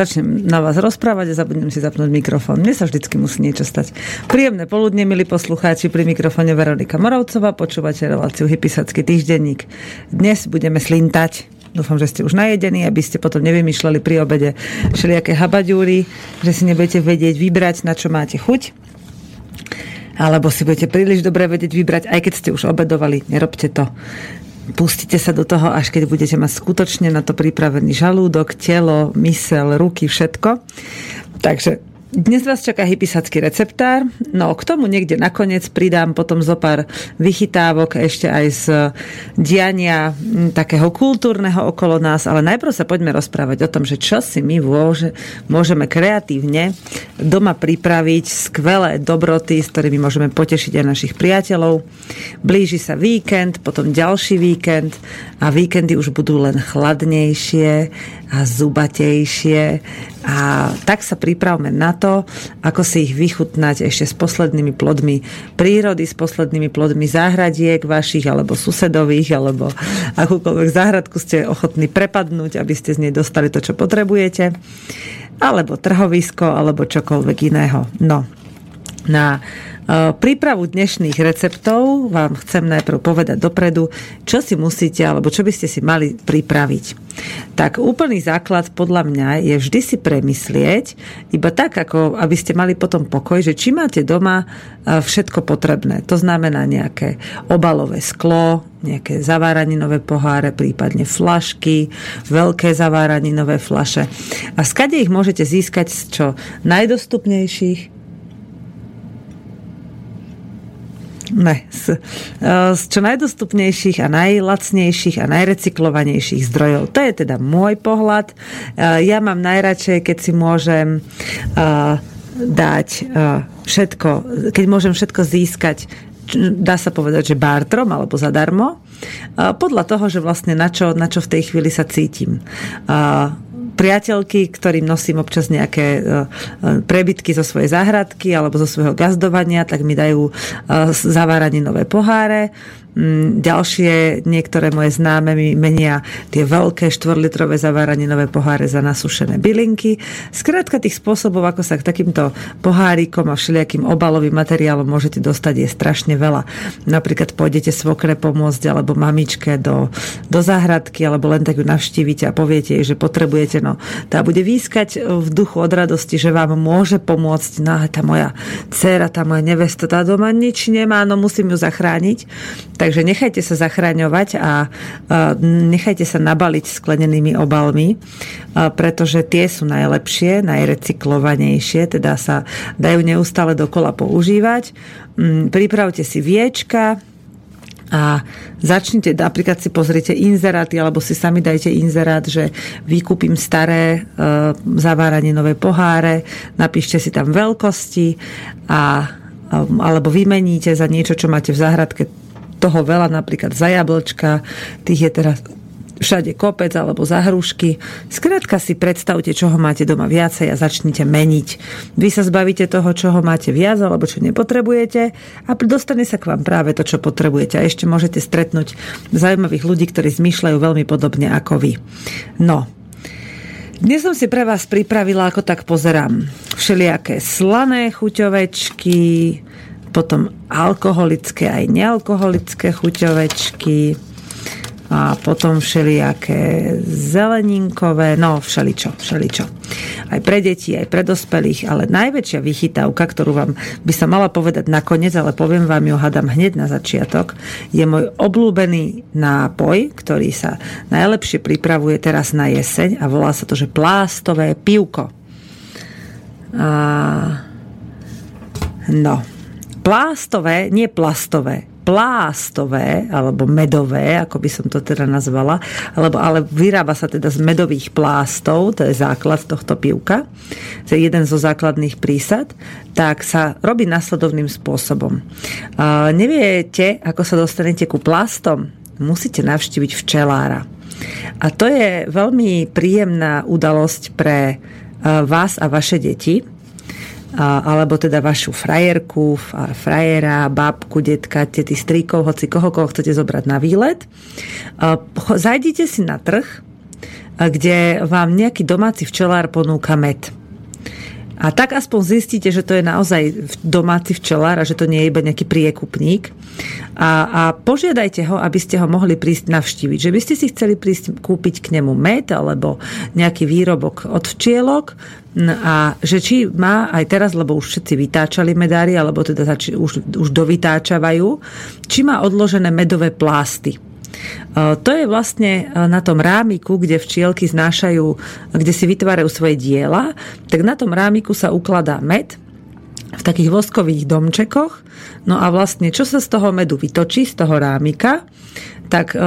začnem na vás rozprávať a zabudnem si zapnúť mikrofón. Mne sa vždycky musí niečo stať. Príjemné poludne, milí poslucháči, pri mikrofóne Veronika Moravcová, počúvate reláciu Hypisacký týždenník. Dnes budeme slintať. Dúfam, že ste už najedení, aby ste potom nevymýšľali pri obede všelijaké habaďúry, že si nebudete vedieť vybrať, na čo máte chuť alebo si budete príliš dobre vedieť vybrať, aj keď ste už obedovali, nerobte to. Pustite sa do toho, až keď budete mať skutočne na to pripravený žalúdok, telo, mysel, ruky, všetko. Takže dnes vás čaká hypisacký receptár, no k tomu niekde nakoniec pridám potom zo pár vychytávok ešte aj z diania takého kultúrneho okolo nás, ale najprv sa poďme rozprávať o tom, že čo si my môžeme kreatívne doma pripraviť skvelé dobroty, s ktorými môžeme potešiť aj našich priateľov. Blíži sa víkend, potom ďalší víkend a víkendy už budú len chladnejšie a zubatejšie a tak sa pripravme na to, ako si ich vychutnať ešte s poslednými plodmi prírody, s poslednými plodmi záhradiek vašich, alebo susedových, alebo akúkoľvek záhradku ste ochotní prepadnúť, aby ste z nej dostali to, čo potrebujete, alebo trhovisko, alebo čokoľvek iného. No, na prípravu dnešných receptov vám chcem najprv povedať dopredu, čo si musíte alebo čo by ste si mali pripraviť. Tak úplný základ podľa mňa je vždy si premyslieť, iba tak, ako aby ste mali potom pokoj, že či máte doma eh, všetko potrebné. To znamená nejaké obalové sklo, nejaké zaváraninové poháre, prípadne flašky, veľké zaváraninové flaše. A skade ich môžete získať z čo najdostupnejších, ne, z, eh, z čo najdostupnejších a najlacnejších a najrecyklovanejších zdrojov. To je teda môj pohľad. Eh, ja mám najradšej, keď si môžem eh, dať všetko, keď môžem všetko získať dá sa povedať, že bartrom alebo zadarmo, podľa toho, že vlastne na čo, na čo v tej chvíli sa cítim priateľky, ktorým nosím občas nejaké e, e, prebytky zo svojej záhradky alebo zo svojho gazdovania, tak mi dajú e, zaváraninové poháre. Mm, ďalšie, niektoré moje známe mi menia tie veľké štvorlitrové zaváraninové poháre za nasušené bylinky. Skrátka tých spôsobov, ako sa k takýmto pohárikom a všelijakým obalovým materiálom môžete dostať, je strašne veľa. Napríklad pôjdete svokre pomôcť alebo mamičke do, do záhradky alebo len tak ju navštívite a poviete jej, že potrebujete, no tá bude výskať v duchu od radosti, že vám môže pomôcť, no tá moja dcera, tá moja nevesta, tá doma nič nemá, no musím ju zachrániť Takže nechajte sa zachraňovať a nechajte sa nabaliť sklenenými obalmi, pretože tie sú najlepšie, najrecyklovanejšie, teda sa dajú neustále dokola používať. Mm, pripravte si viečka, a začnite, napríklad si pozrite inzeráty, alebo si sami dajte inzerát, že vykúpim staré e, zaváranie nové poháre, napíšte si tam veľkosti a alebo vymeníte za niečo, čo máte v záhradke toho veľa, napríklad za jablčka, tých je teraz všade kopec alebo za hrušky. Skrátka si predstavte, čoho máte doma viacej a začnite meniť. Vy sa zbavíte toho, čoho máte viac alebo čo nepotrebujete a dostane sa k vám práve to, čo potrebujete. A ešte môžete stretnúť zaujímavých ľudí, ktorí zmýšľajú veľmi podobne ako vy. No, dnes som si pre vás pripravila, ako tak pozerám, všelijaké slané chuťovečky, potom alkoholické aj nealkoholické chuťovečky a potom všelijaké zeleninkové, no všeličo, všeličo. Aj pre deti, aj pre dospelých, ale najväčšia vychytávka, ktorú vám by sa mala povedať nakoniec, ale poviem vám ju, hadam hneď na začiatok, je môj obľúbený nápoj, ktorý sa najlepšie pripravuje teraz na jeseň a volá sa to, že plástové pivko. A... No, plástové, nie plastové, plástové, alebo medové, ako by som to teda nazvala, alebo, ale vyrába sa teda z medových plástov, to je základ tohto pivka, to je jeden zo základných prísad, tak sa robí nasledovným spôsobom. A neviete, ako sa dostanete ku plástom? Musíte navštíviť včelára. A to je veľmi príjemná udalosť pre vás a vaše deti, alebo teda vašu frajerku, frajera, babku, detka, tety, strýkov, hoci koho, koho chcete zobrať na výlet. Zajdite si na trh, kde vám nejaký domáci včelár ponúka med. A tak aspoň zistíte, že to je naozaj domáci včelár a že to nie je iba nejaký priekupník. A, a požiadajte ho, aby ste ho mohli prísť navštíviť. Že by ste si chceli prísť kúpiť k nemu med alebo nejaký výrobok od včielok a že či má aj teraz, lebo už všetci vytáčali medári, alebo teda už, už dovytáčavajú, či má odložené medové plásty. E, to je vlastne e, na tom rámiku, kde včielky znášajú, kde si vytvárajú svoje diela, tak na tom rámiku sa ukladá med v takých voskových domčekoch. No a vlastne, čo sa z toho medu vytočí, z toho rámika, tak e,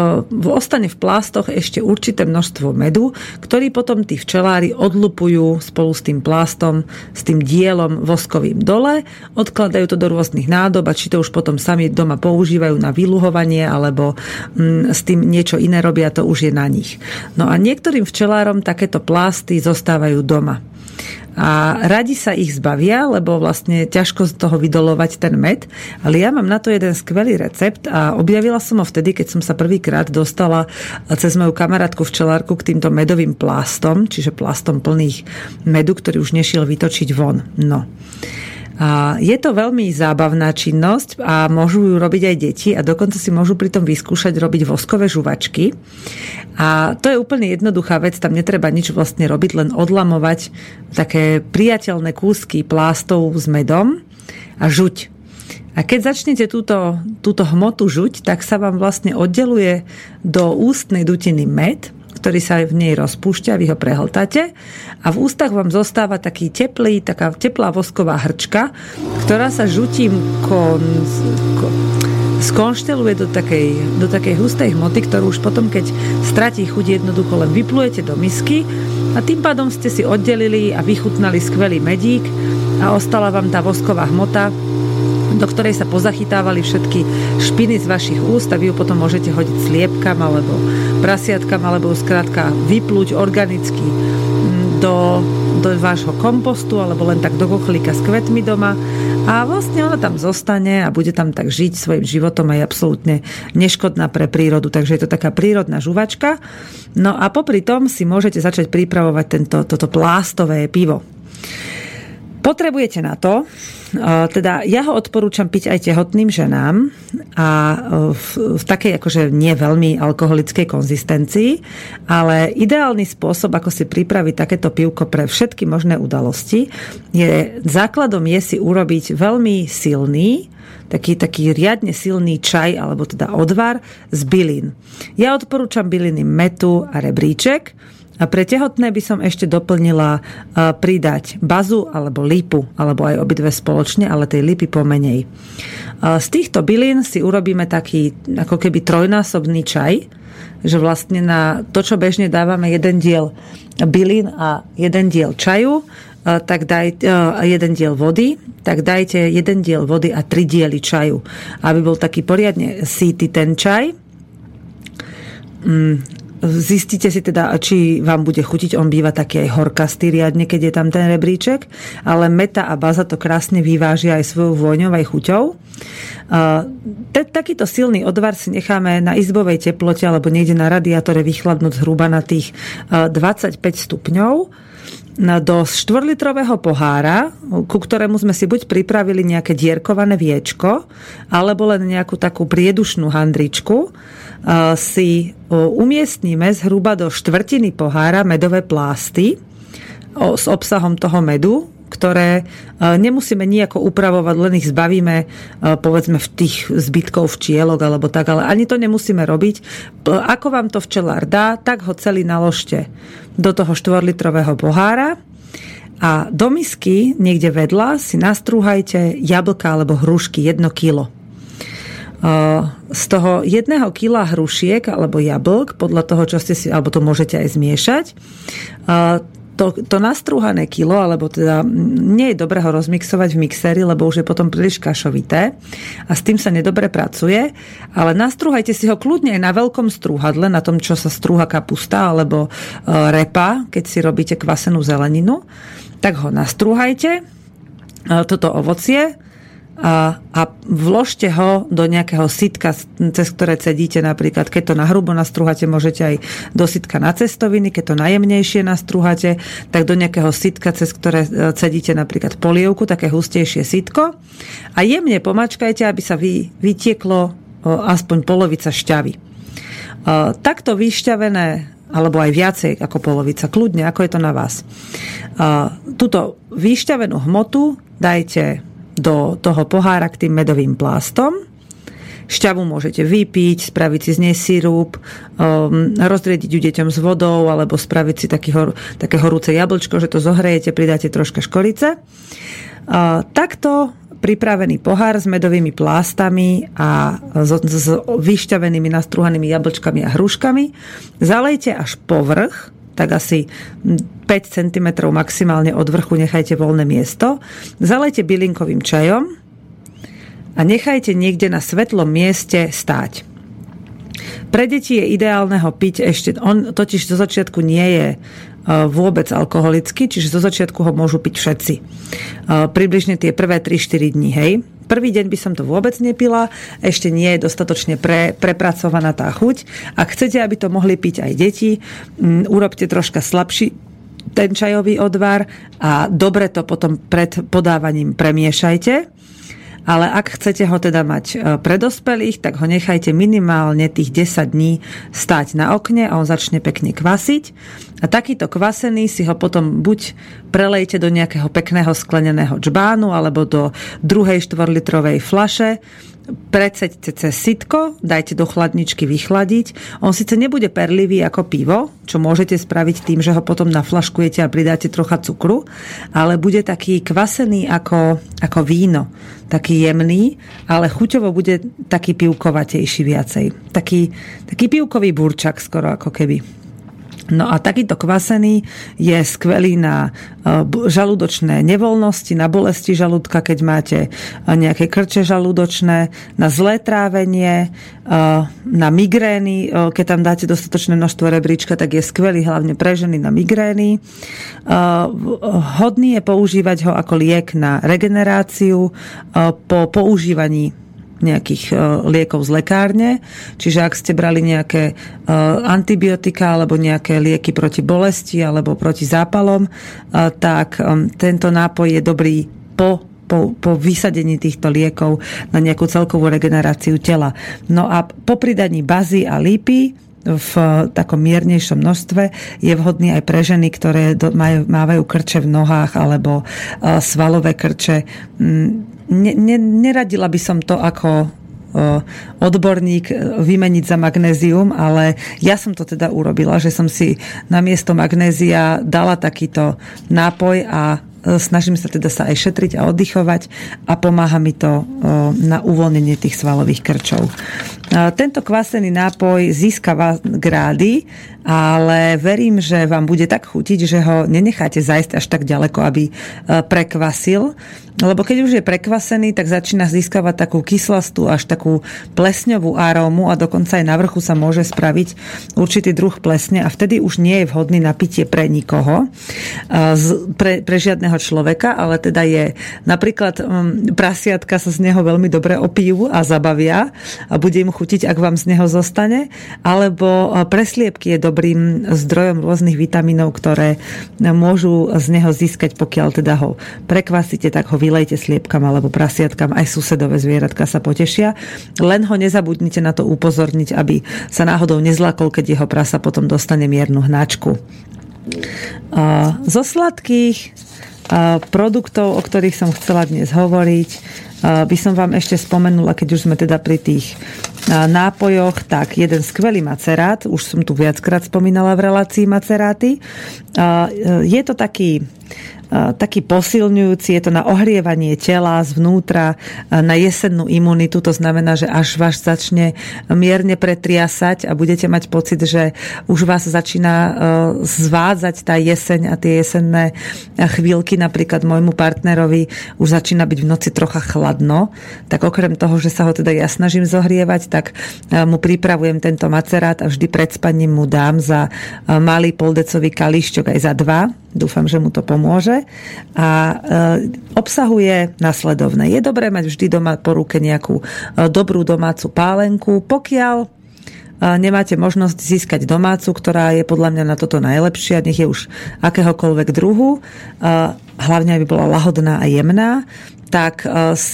ostane v plástoch ešte určité množstvo medu, ktorý potom tí včelári odlupujú spolu s tým plástom, s tým dielom voskovým dole, odkladajú to do rôznych nádob a či to už potom sami doma používajú na vyluhovanie alebo mm, s tým niečo iné robia, to už je na nich. No a niektorým včelárom takéto plásty zostávajú doma a radi sa ich zbavia, lebo vlastne ťažko z toho vydolovať ten med. Ale ja mám na to jeden skvelý recept a objavila som ho vtedy, keď som sa prvýkrát dostala cez moju kamarátku včelárku k týmto medovým plástom, čiže plástom plných medu, ktorý už nešiel vytočiť von. No. Je to veľmi zábavná činnosť a môžu ju robiť aj deti a dokonca si môžu pri tom vyskúšať robiť voskové žuvačky. A to je úplne jednoduchá vec, tam netreba nič vlastne robiť, len odlamovať také priateľné kúsky plástov s medom a žuť. A keď začnete túto, túto hmotu žuť, tak sa vám vlastne oddeluje do ústnej dutiny med ktorý sa v nej rozpúšťa, vy ho prehltáte a v ústach vám zostáva taký teplý, taká teplá vosková hrčka, ktorá sa žutím kon, kon, skonšteluje do takej, do takej hustej hmoty, ktorú už potom, keď stratí chuť, jednoducho len vyplujete do misky a tým pádom ste si oddelili a vychutnali skvelý medík a ostala vám tá vosková hmota, do ktorej sa pozachytávali všetky špiny z vašich úst a vy ju potom môžete hodiť sliepkam alebo prasiatkam alebo skrátka vyplúť organicky mm, do, do vášho kompostu alebo len tak do kochlíka s kvetmi doma a vlastne ona tam zostane a bude tam tak žiť svojim životom a je absolútne neškodná pre prírodu. Takže je to taká prírodná žuvačka. No a popri tom si môžete začať pripravovať tento, toto plástové pivo. Potrebujete na to, teda ja ho odporúčam piť aj tehotným ženám a v, v takej akože nie veľmi alkoholickej konzistencii, ale ideálny spôsob, ako si pripraviť takéto pivko pre všetky možné udalosti, je základom je si urobiť veľmi silný, taký, taký riadne silný čaj, alebo teda odvar z bylín. Ja odporúčam byliny metu a rebríček, a pre tehotné by som ešte doplnila pridať bazu alebo lípu, alebo aj obidve spoločne, ale tej lípy pomenej. Z týchto bylín si urobíme taký ako keby trojnásobný čaj, že vlastne na to, čo bežne dávame jeden diel bylín a jeden diel čaju, tak daj jeden diel vody, tak dajte jeden diel vody a tri diely čaju, aby bol taký poriadne síty ten čaj. Mm, Zistíte si teda, či vám bude chutiť. On býva taký aj horkastý riadne, keď je tam ten rebríček, ale meta a baza to krásne vyvážia aj svojou vôňou, aj chuťou. Takýto silný odvar si necháme na izbovej teplote alebo niekde na radiátore vychladnúť zhruba na tých 25 stupňov do štvorlitrového pohára, ku ktorému sme si buď pripravili nejaké dierkované viečko, alebo len nejakú takú priedušnú handričku, si umiestnime zhruba do štvrtiny pohára medové plásty s obsahom toho medu, ktoré nemusíme nejako upravovať, len ich zbavíme povedzme v tých zbytkov včielok alebo tak, ale ani to nemusíme robiť. Ako vám to včelár dá, tak ho celý naložte do toho štvorlitrového pohára a do misky niekde vedľa si nastrúhajte jablka alebo hrušky 1 kilo z toho jedného kila hrušiek alebo jablk, podľa toho, čo ste si, alebo to môžete aj zmiešať, to, to nastrúhané kilo, alebo teda nie je dobré ho rozmixovať v mixeri, lebo už je potom príliš kašovité a s tým sa nedobre pracuje, ale nastrúhajte si ho kľudne aj na veľkom strúhadle, na tom, čo sa strúha kapusta alebo e, repa, keď si robíte kvasenú zeleninu, tak ho nastrúhajte, toto ovocie, a, a vložte ho do nejakého sitka, cez ktoré cedíte napríklad, keď to na hrubo nastruhate, môžete aj do sitka na cestoviny, keď to najjemnejšie nastruhate, tak do nejakého sitka, cez ktoré e, cedíte napríklad polievku, také hustejšie sitko a jemne pomačkajte, aby sa vy, vytieklo aspoň polovica šťavy. Takto vyšťavené alebo aj viacej ako polovica, kľudne, ako je to na vás. Túto vyšťavenú hmotu dajte do toho pohára k tým medovým plástom. Šťavu môžete vypiť, spraviť si z nej sirup, um, rozriediť ju deťom s vodou alebo spraviť si taký hor, také horúce jablčko, že to zohrejete, pridáte troška škorice. Uh, takto pripravený pohár s medovými plástami a s, s vyšťavenými nastruhanými jablčkami a hruškami. Zalejte až povrch tak asi 5 cm maximálne od vrchu nechajte voľné miesto. Zalejte bylinkovým čajom a nechajte niekde na svetlom mieste stáť. Pre deti je ideálne ho piť ešte, on totiž zo začiatku nie je vôbec alkoholický, čiže zo začiatku ho môžu piť všetci. E, približne tie prvé 3-4 dní, hej. Prvý deň by som to vôbec nepila, ešte nie je dostatočne pre, prepracovaná tá chuť. Ak chcete, aby to mohli piť aj deti, um, urobte troška slabší ten čajový odvar a dobre to potom pred podávaním premiešajte ale ak chcete ho teda mať e, pre dospelých, tak ho nechajte minimálne tých 10 dní stať na okne a on začne pekne kvasiť. A takýto kvasený si ho potom buď prelejte do nejakého pekného skleneného džbánu alebo do druhej 4-litrovej flaše preceďte cez sitko, dajte do chladničky vychladiť. On síce nebude perlivý ako pivo, čo môžete spraviť tým, že ho potom naflaškujete a pridáte trocha cukru, ale bude taký kvasený ako, ako víno. Taký jemný, ale chuťovo bude taký pivkovatejší viacej. Taký, taký pivkový burčak skoro ako keby. No a takýto kvasený je skvelý na e, žalúdočné nevoľnosti, na bolesti žalúdka, keď máte e, nejaké krče žalúdočné, na zlé trávenie, e, na migrény, keď tam dáte dostatočné množstvo rebríčka, tak je skvelý hlavne pre ženy na migrény. Hodný je používať ho ako liek na regeneráciu po používaní nejakých e, liekov z lekárne. Čiže ak ste brali nejaké e, antibiotika alebo nejaké lieky proti bolesti alebo proti zápalom, e, tak tento nápoj je dobrý po po, po vysadení týchto liekov na nejakú celkovú regeneráciu tela. No a po pridaní bazy a lípy v takom miernejšom množstve je vhodný aj pre ženy, ktoré majú, mávajú krče v nohách alebo svalové krče. Ne, ne, neradila by som to ako odborník vymeniť za magnézium, ale ja som to teda urobila, že som si na miesto magnézia dala takýto nápoj a snažím sa teda sa aj šetriť a oddychovať a pomáha mi to na uvoľnenie tých svalových krčov. Tento kvasený nápoj získava grády, ale verím, že vám bude tak chutiť, že ho nenecháte zajsť až tak ďaleko, aby prekvasil. Lebo keď už je prekvasený, tak začína získavať takú kyslastú až takú plesňovú arómu a dokonca aj na vrchu sa môže spraviť určitý druh plesne a vtedy už nie je vhodný na pitie pre nikoho, pre, pre žiadneho človeka, ale teda je napríklad prasiatka sa z neho veľmi dobre opijú a zabavia a bude im chutiť, ak vám z neho zostane, alebo presliepky je dobrým zdrojom rôznych vitamínov, ktoré môžu z neho získať, pokiaľ teda ho prekvasíte, tak ho vylejte sliepkam alebo prasiatkam, aj susedové zvieratka sa potešia. Len ho nezabudnite na to upozorniť, aby sa náhodou nezlakol, keď jeho prasa potom dostane miernu hnačku. Zo sladkých produktov, o ktorých som chcela dnes hovoriť, by som vám ešte spomenula, keď už sme teda pri tých nápojoch, tak jeden skvelý macerát, už som tu viackrát spomínala v relácii maceráty. Je to taký taký posilňujúci, je to na ohrievanie tela zvnútra, na jesennú imunitu, to znamená, že až vás začne mierne pretriasať a budete mať pocit, že už vás začína e, zvádzať tá jeseň a tie jesenné chvíľky, napríklad môjmu partnerovi už začína byť v noci trocha chladno, tak okrem toho, že sa ho teda ja snažím zohrievať, tak e, mu pripravujem tento macerát a vždy pred spaním mu dám za e, malý poldecový kališťok aj za dva. Dúfam, že mu to pomôže. A obsahuje nasledovné. Je dobré mať vždy doma po ruke nejakú dobrú domácu pálenku, pokiaľ nemáte možnosť získať domácu, ktorá je podľa mňa na toto najlepšia, nech je už akéhokoľvek druhu, hlavne aby bola lahodná a jemná, tak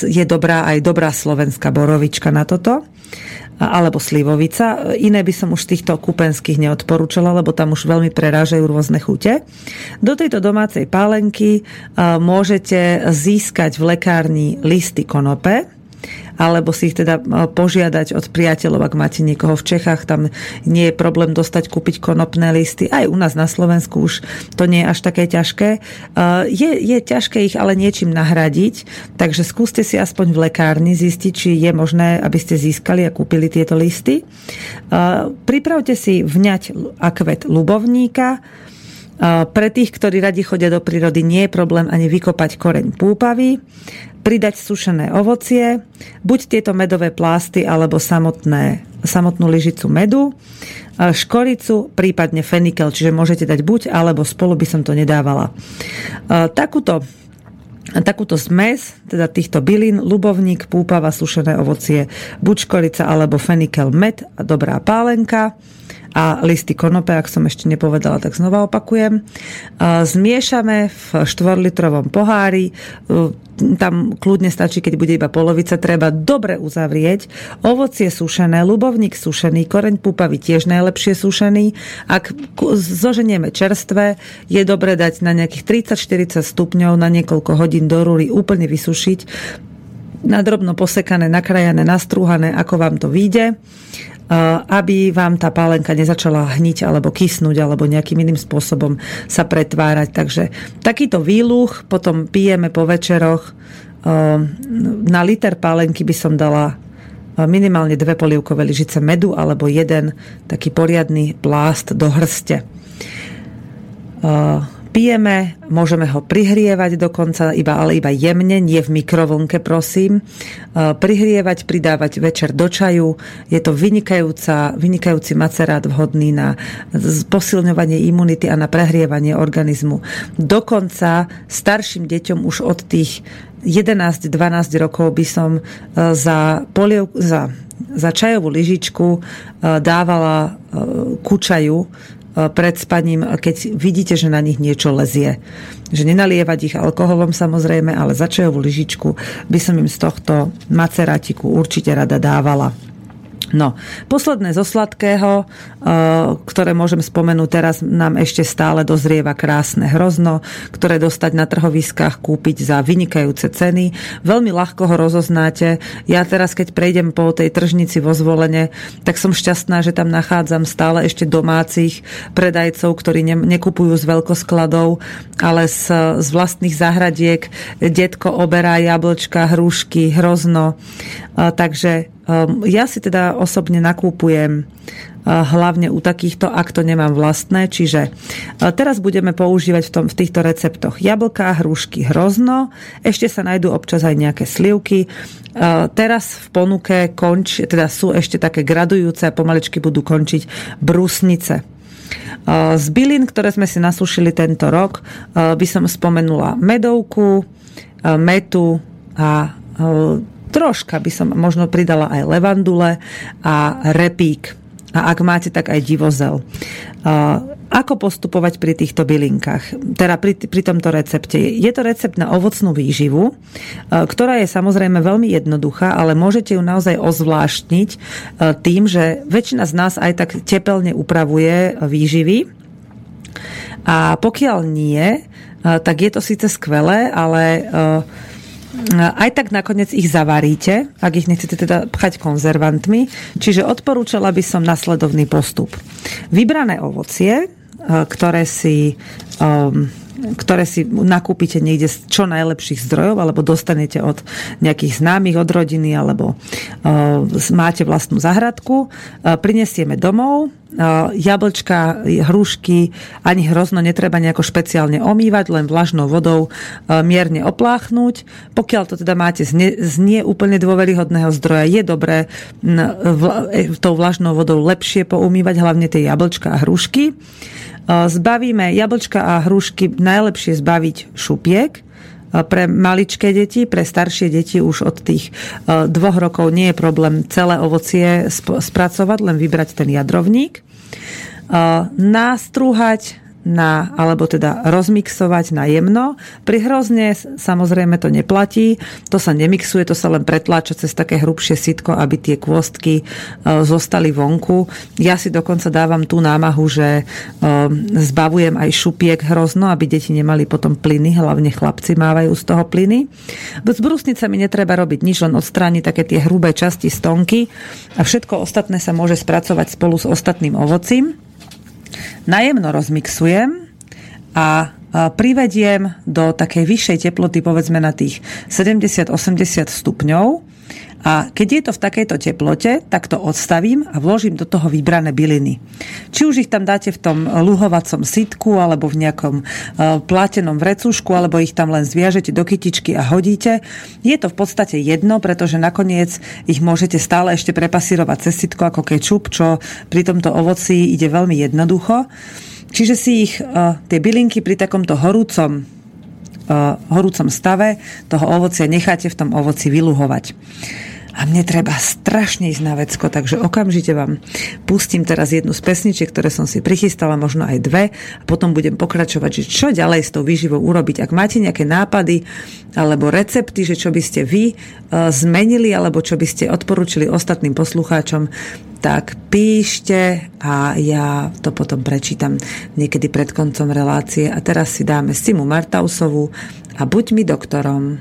je dobrá aj dobrá slovenská borovička na toto alebo slivovica. Iné by som už týchto kupenských neodporúčala, lebo tam už veľmi prerážajú rôzne chute. Do tejto domácej pálenky môžete získať v lekárni listy konope, alebo si ich teda požiadať od priateľov, ak máte niekoho v Čechách, tam nie je problém dostať, kúpiť konopné listy. Aj u nás na Slovensku už to nie je až také ťažké. Je, je ťažké ich ale niečím nahradiť, takže skúste si aspoň v lekárni zistiť, či je možné, aby ste získali a kúpili tieto listy. Pripravte si vňať akvet ľubovníka, pre tých, ktorí radi chodia do prírody, nie je problém ani vykopať koreň púpavy pridať sušené ovocie, buď tieto medové plásty alebo samotné, samotnú lyžicu medu, škoricu, prípadne fenikel, čiže môžete dať buď alebo spolu by som to nedávala. Takúto takúto zmes, teda týchto bylín, lubovník, púpava, sušené ovocie, buď škorica alebo fenikel med dobrá pálenka a listy konope, ak som ešte nepovedala, tak znova opakujem. Zmiešame v 4-litrovom pohári, tam kľudne stačí, keď bude iba polovica, treba dobre uzavrieť. Ovocie sušené, ľubovník sušený, koreň púpavy tiež najlepšie sušený. Ak zoženieme čerstvé, je dobre dať na nejakých 30-40 stupňov na niekoľko hodín do rúry úplne vysušiť nadrobno posekané, nakrajané, nastrúhané, ako vám to vyjde aby vám tá pálenka nezačala hniť alebo kysnúť alebo nejakým iným spôsobom sa pretvárať. Takže takýto výluch potom pijeme po večeroch. Na liter pálenky by som dala minimálne dve polievkové lyžice medu alebo jeden taký poriadny plást do hrste pijeme, môžeme ho prihrievať dokonca, iba, ale iba jemne, nie v mikrovlnke, prosím. Prihrievať, pridávať večer do čaju. Je to vynikajúca, vynikajúci macerát vhodný na posilňovanie imunity a na prehrievanie organizmu. Dokonca starším deťom už od tých 11-12 rokov by som e, za, poliev, za, za čajovú lyžičku e, dávala e, ku čaju E, pred spaním, keď vidíte, že na nich niečo lezie. Že nenalievať ich alkoholom samozrejme, ale za lyžičku by som im z tohto macerátiku určite rada dávala. No, posledné zo sladkého, eh, ktoré môžem spomenúť teraz, nám ešte stále dozrieva krásne hrozno, ktoré dostať na trhoviskách kúpiť za vynikajúce ceny. Veľmi ľahko ho rozoznáte. Ja teraz, keď prejdem po tej tržnici vo zvolenie, tak som šťastná, že tam nachádzam stále ešte domácich predajcov, ktorí ne, nekupujú z veľkoskladov, ale z, z vlastných záhradiek. Detko oberá jablčka, hrušky, hrozno. Eh, takže ja si teda osobne nakúpujem eh, hlavne u takýchto, ak to nemám vlastné. Čiže eh, teraz budeme používať v, tom, v týchto receptoch jablká, hrušky, hrozno. Ešte sa nájdú občas aj nejaké slivky. Eh, teraz v ponuke konč, teda sú ešte také gradujúce a pomaličky budú končiť brusnice. Z bylín, ktoré sme si nasúšili tento rok, by som spomenula medovku, metu a troška by som možno pridala aj levandule a repík. A ak máte, tak aj divozel. Ako postupovať pri týchto bylinkách? Teda pri, pri tomto recepte. Je to recept na ovocnú výživu, ktorá je samozrejme veľmi jednoduchá, ale môžete ju naozaj ozvláštniť tým, že väčšina z nás aj tak tepelne upravuje výživy. A pokiaľ nie, tak je to síce skvelé, ale aj tak nakoniec ich zavaríte, ak ich nechcete teda pchať konzervantmi. Čiže odporúčala by som nasledovný postup. Vybrané ovocie, e, ktoré si um, ktoré si nakúpite niekde z čo najlepších zdrojov, alebo dostanete od nejakých známych od rodiny, alebo uh, máte vlastnú zahradku. Uh, prinesieme domov, uh, jablčka, hrušky, ani hrozno netreba nejako špeciálne omývať, len vlažnou vodou mierne opláchnuť. Pokiaľ to teda máte z, ne, z nie úplne dôveryhodného zdroja, je dobré vla, e, tou vlažnou vodou lepšie poumývať hlavne tie jablčka a hrušky. Zbavíme jablčka a hrušky najlepšie zbaviť šupiek, pre maličké deti, pre staršie deti už od tých dvoch rokov nie je problém celé ovocie spracovať, len vybrať ten jadrovník. Nástrúhať na, alebo teda rozmixovať na jemno. Pri hrozne samozrejme to neplatí, to sa nemixuje, to sa len pretláča cez také hrubšie sitko, aby tie kôstky e, zostali vonku. Ja si dokonca dávam tú námahu, že e, zbavujem aj šupiek hrozno, aby deti nemali potom plyny, hlavne chlapci mávajú z toho plyny. S brusnicami netreba robiť nič, len odstrániť také tie hrubé časti stonky a všetko ostatné sa môže spracovať spolu s ostatným ovocím najemno rozmixujem a privediem do takej vyššej teploty, povedzme na tých 70-80 stupňov. A keď je to v takejto teplote, tak to odstavím a vložím do toho vybrané byliny. Či už ich tam dáte v tom luhovacom sitku, alebo v nejakom platenom vrecušku, alebo ich tam len zviažete do kytičky a hodíte. Je to v podstate jedno, pretože nakoniec ich môžete stále ešte prepasírovať cez sitko ako kečup, čo pri tomto ovoci ide veľmi jednoducho. Čiže si ich, tie bylinky pri takomto horúcom horúcom stave toho ovocia necháte v tom ovoci vyluhovať a mne treba strašne ísť na vecko, takže okamžite vám pustím teraz jednu z pesničiek, ktoré som si prichystala, možno aj dve a potom budem pokračovať, že čo ďalej s tou výživou urobiť. Ak máte nejaké nápady alebo recepty, že čo by ste vy e, zmenili alebo čo by ste odporúčili ostatným poslucháčom, tak píšte a ja to potom prečítam niekedy pred koncom relácie. A teraz si dáme Simu Martausovú a buď mi doktorom.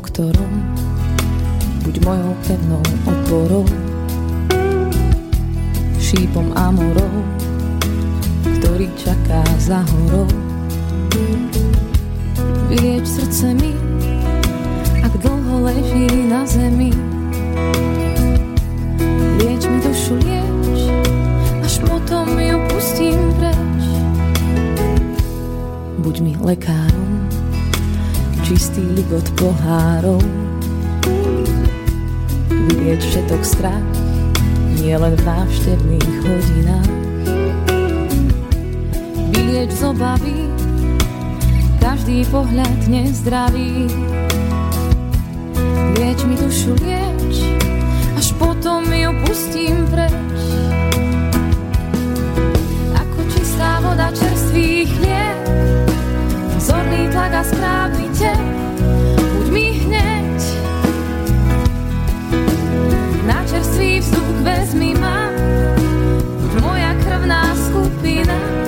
Doktorom, buď mojou pevnou oporou, šípom amorov, ktorý čaká za horou. Vylieč srdce mi, ak dlho leží na zemi. Lieč mi dušu, lieč, až potom ju pustím preč. Buď mi lekárom, čistý ligot pohárov. Vylieť všetok strach, nie len v návštevných hodinách. Vylieč z obavy, každý pohľad nezdravý. Lieč mi dušu, lieč, až potom ju pustím preč. Tlak a správny tep, buď mi hneď. Na čerstvý vzduch vezmi ma, buď moja krvná skupina,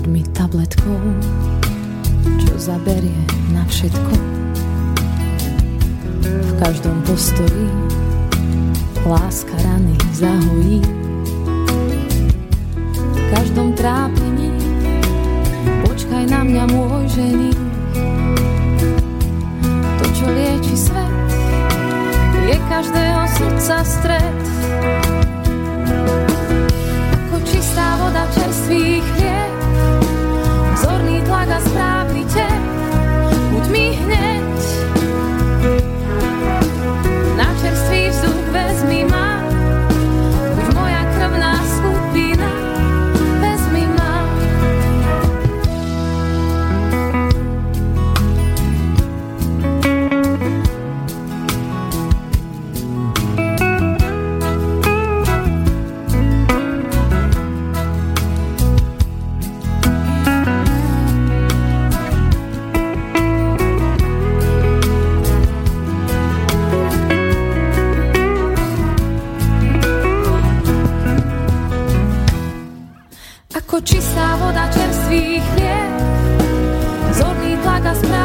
Buď mi tabletkou, čo zaberie na všetko. V každom postoji láska rany zahojí. V každom trápení počkaj na mňa môj žení. To, čo lieči svet, je každého srdca stred. Ako čistá voda čerstvých chlieb, vagas pra. las manos.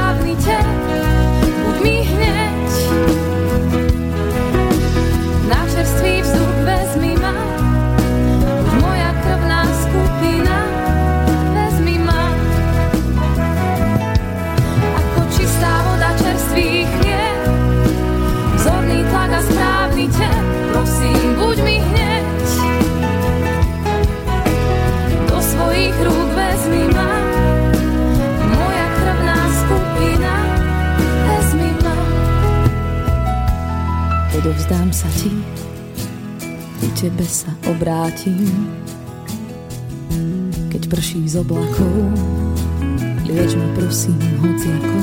Odovzdám sa ti, ku tebe sa obrátim. Keď prší z oblakov, lieč ma prosím hociako.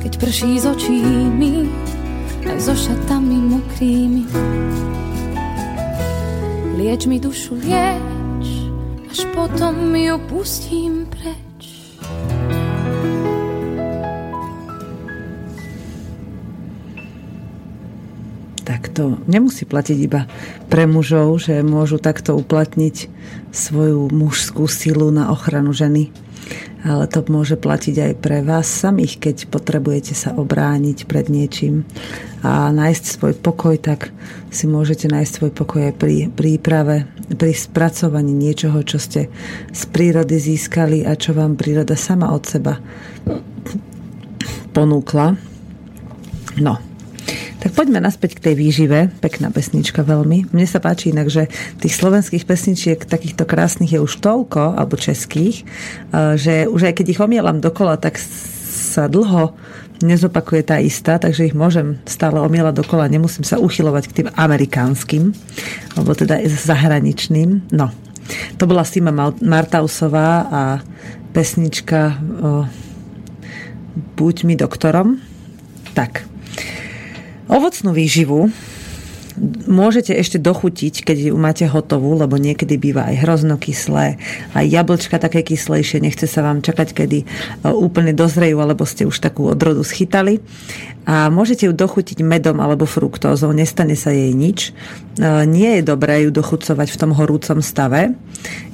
Keď prší z očí mi, aj so šatami mokrými. Lieč mi dušu, lieč, až potom ju pustím to nemusí platiť iba pre mužov, že môžu takto uplatniť svoju mužskú silu na ochranu ženy. Ale to môže platiť aj pre vás samých, keď potrebujete sa obrániť pred niečím a nájsť svoj pokoj, tak si môžete nájsť svoj pokoj aj pri príprave, pri spracovaní niečoho, čo ste z prírody získali a čo vám príroda sama od seba ponúkla. No, tak poďme naspäť k tej výžive. Pekná pesnička veľmi. Mne sa páči inak, že tých slovenských pesničiek takýchto krásnych je už toľko, alebo českých, eh, že už aj keď ich omielam dokola, tak sa dlho nezopakuje tá istá, takže ich môžem stále omielať dokola, nemusím sa uchylovať k tým amerikánskym, alebo teda zahraničným. No, to bola Sima Martausová a pesnička o, Buď mi doktorom. Tak, Ovocnú výživu môžete ešte dochutiť, keď ju máte hotovú, lebo niekedy býva aj hrozno kyslé, aj jablčka také kyslejšie, nechce sa vám čakať, kedy e, úplne dozrejú, alebo ste už takú odrodu schytali a môžete ju dochutiť medom alebo fruktózou, nestane sa jej nič. E, nie je dobré ju dochucovať v tom horúcom stave.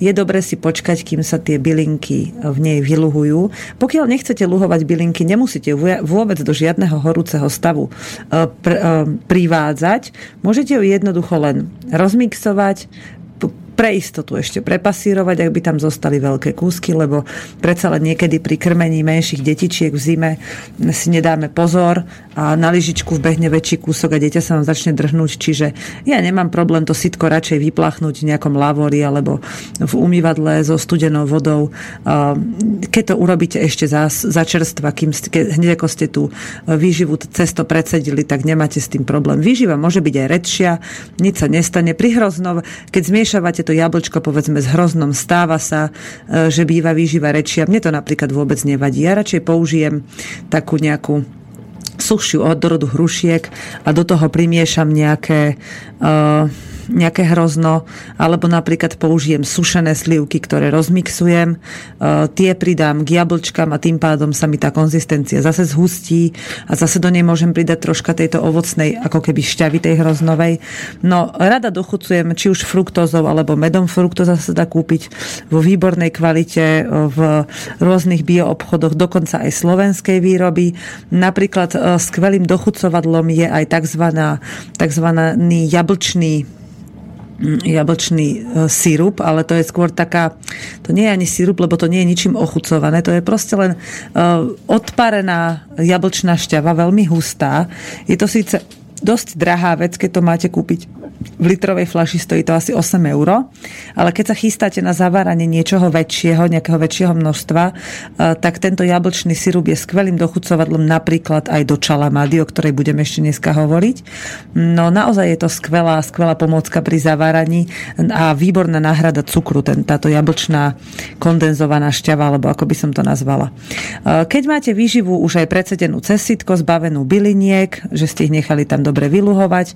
Je dobré si počkať, kým sa tie bylinky v nej vyluhujú. Pokiaľ nechcete luhovať bylinky, nemusíte ju vôbec do žiadneho horúceho stavu e, pr- privádzať. Môžete ju jednoducho len rozmixovať, pre istotu ešte prepasírovať, ak by tam zostali veľké kúsky, lebo predsa len niekedy pri krmení menších detičiek v zime si nedáme pozor a na lyžičku vbehne väčší kúsok a dieťa sa vám začne drhnúť, čiže ja nemám problém to sitko radšej vyplachnúť v nejakom lavori alebo v umývadle so studenou vodou. Keď to urobíte ešte za, za čerstva, kým ste, hneď ako ste tú výživu cesto predsedili, tak nemáte s tým problém. Výživa môže byť aj redšia, nič sa nestane. Pri hroznov, keď zmiešavate to jablčko povedzme s hroznom, stáva sa, e, že býva výživa rečia. Mne to napríklad vôbec nevadí. Ja radšej použijem takú nejakú sušiu odrodu hrušiek a do toho primiešam nejaké uh, nejaké hrozno, alebo napríklad použijem sušené slivky, ktoré rozmixujem, e, tie pridám k jablčkám a tým pádom sa mi tá konzistencia zase zhustí a zase do nej môžem pridať troška tejto ovocnej, ako keby šťavy tej hroznovej. No, rada dochucujem či už fruktózou alebo medom. Fruktóza sa dá kúpiť vo výbornej kvalite e, v rôznych bioobchodoch, dokonca aj slovenskej výroby. Napríklad skvelým dochucovadlom je aj tzv. tzv. jablčný Mm, jablčný e, sírup, ale to je skôr taká, to nie je ani sírup, lebo to nie je ničím ochucované, to je proste len uh, odparená jablčná šťava, veľmi hustá. Je to síce dosť drahá vec, keď to máte kúpiť v litrovej flaši stojí to asi 8 eur, ale keď sa chystáte na zaváranie niečoho väčšieho, nejakého väčšieho množstva, e, tak tento jablčný sirup je skvelým dochucovadlom napríklad aj do čalamady, o ktorej budeme ešte dneska hovoriť. No naozaj je to skvelá, skvelá pomôcka pri zaváraní a výborná náhrada cukru, ten, táto jablčná kondenzovaná šťava, alebo ako by som to nazvala. E, keď máte výživu už aj predsedenú cez sitko, zbavenú byliniek, že ste ich nechali tam dobre vyluhovať,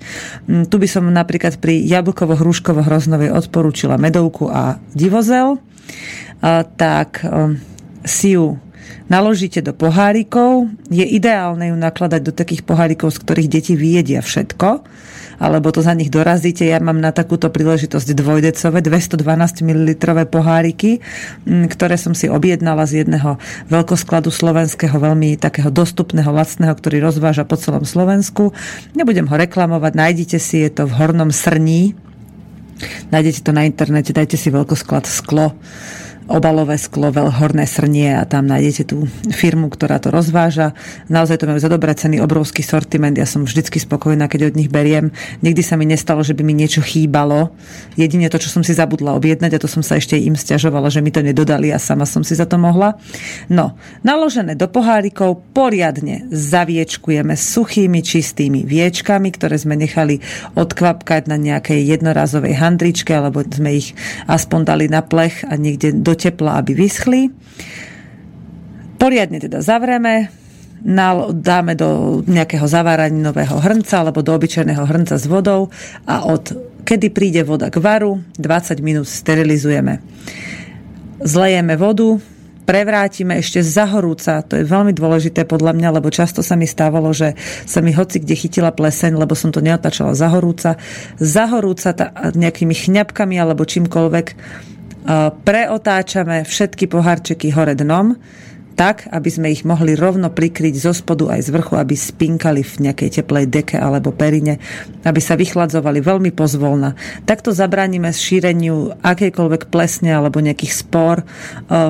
tu by som napríklad pri jablkovo-hruškovo-hroznovej odporúčila medovku a divozel, tak um, si ju naložíte do pohárikov. Je ideálne ju nakladať do takých pohárikov, z ktorých deti vyjedia všetko, alebo to za nich dorazíte. Ja mám na takúto príležitosť dvojdecové, 212 ml poháriky, ktoré som si objednala z jedného veľkoskladu slovenského, veľmi takého dostupného, lacného, ktorý rozváža po celom Slovensku. Nebudem ho reklamovať, nájdite si, je to v Hornom Srní. Nájdete to na internete, dajte si veľkosklad sklo obalové sklo, horné srnie a tam nájdete tú firmu, ktorá to rozváža. Naozaj to majú za dobré ceny, obrovský sortiment. Ja som vždycky spokojná, keď od nich beriem. Nikdy sa mi nestalo, že by mi niečo chýbalo. Jedine to, čo som si zabudla objednať a to som sa ešte im stiažovala, že mi to nedodali a sama som si za to mohla. No, naložené do pohárikov poriadne zaviečkujeme suchými, čistými viečkami, ktoré sme nechali odkvapkať na nejakej jednorazovej handričke, alebo sme ich aspoň dali na plech a niekde do tepla, aby vyschli. Poriadne teda zavrieme, dáme do nejakého zaváraninového hrnca alebo do obyčajného hrnca s vodou a od kedy príde voda k varu, 20 minút sterilizujeme. Zlejeme vodu, prevrátime ešte zahorúca. To je veľmi dôležité podľa mňa, lebo často sa mi stávalo, že sa mi hoci kde chytila pleseň, lebo som to neotačala zahorúca. Zahorúca nejakými chňapkami alebo čímkoľvek preotáčame všetky pohárčeky hore dnom tak, aby sme ich mohli rovno prikryť zo spodu aj z vrchu, aby spinkali v nejakej teplej deke alebo perine, aby sa vychladzovali veľmi pozvolna. Takto zabránime šíreniu akejkoľvek plesne alebo nejakých spor e,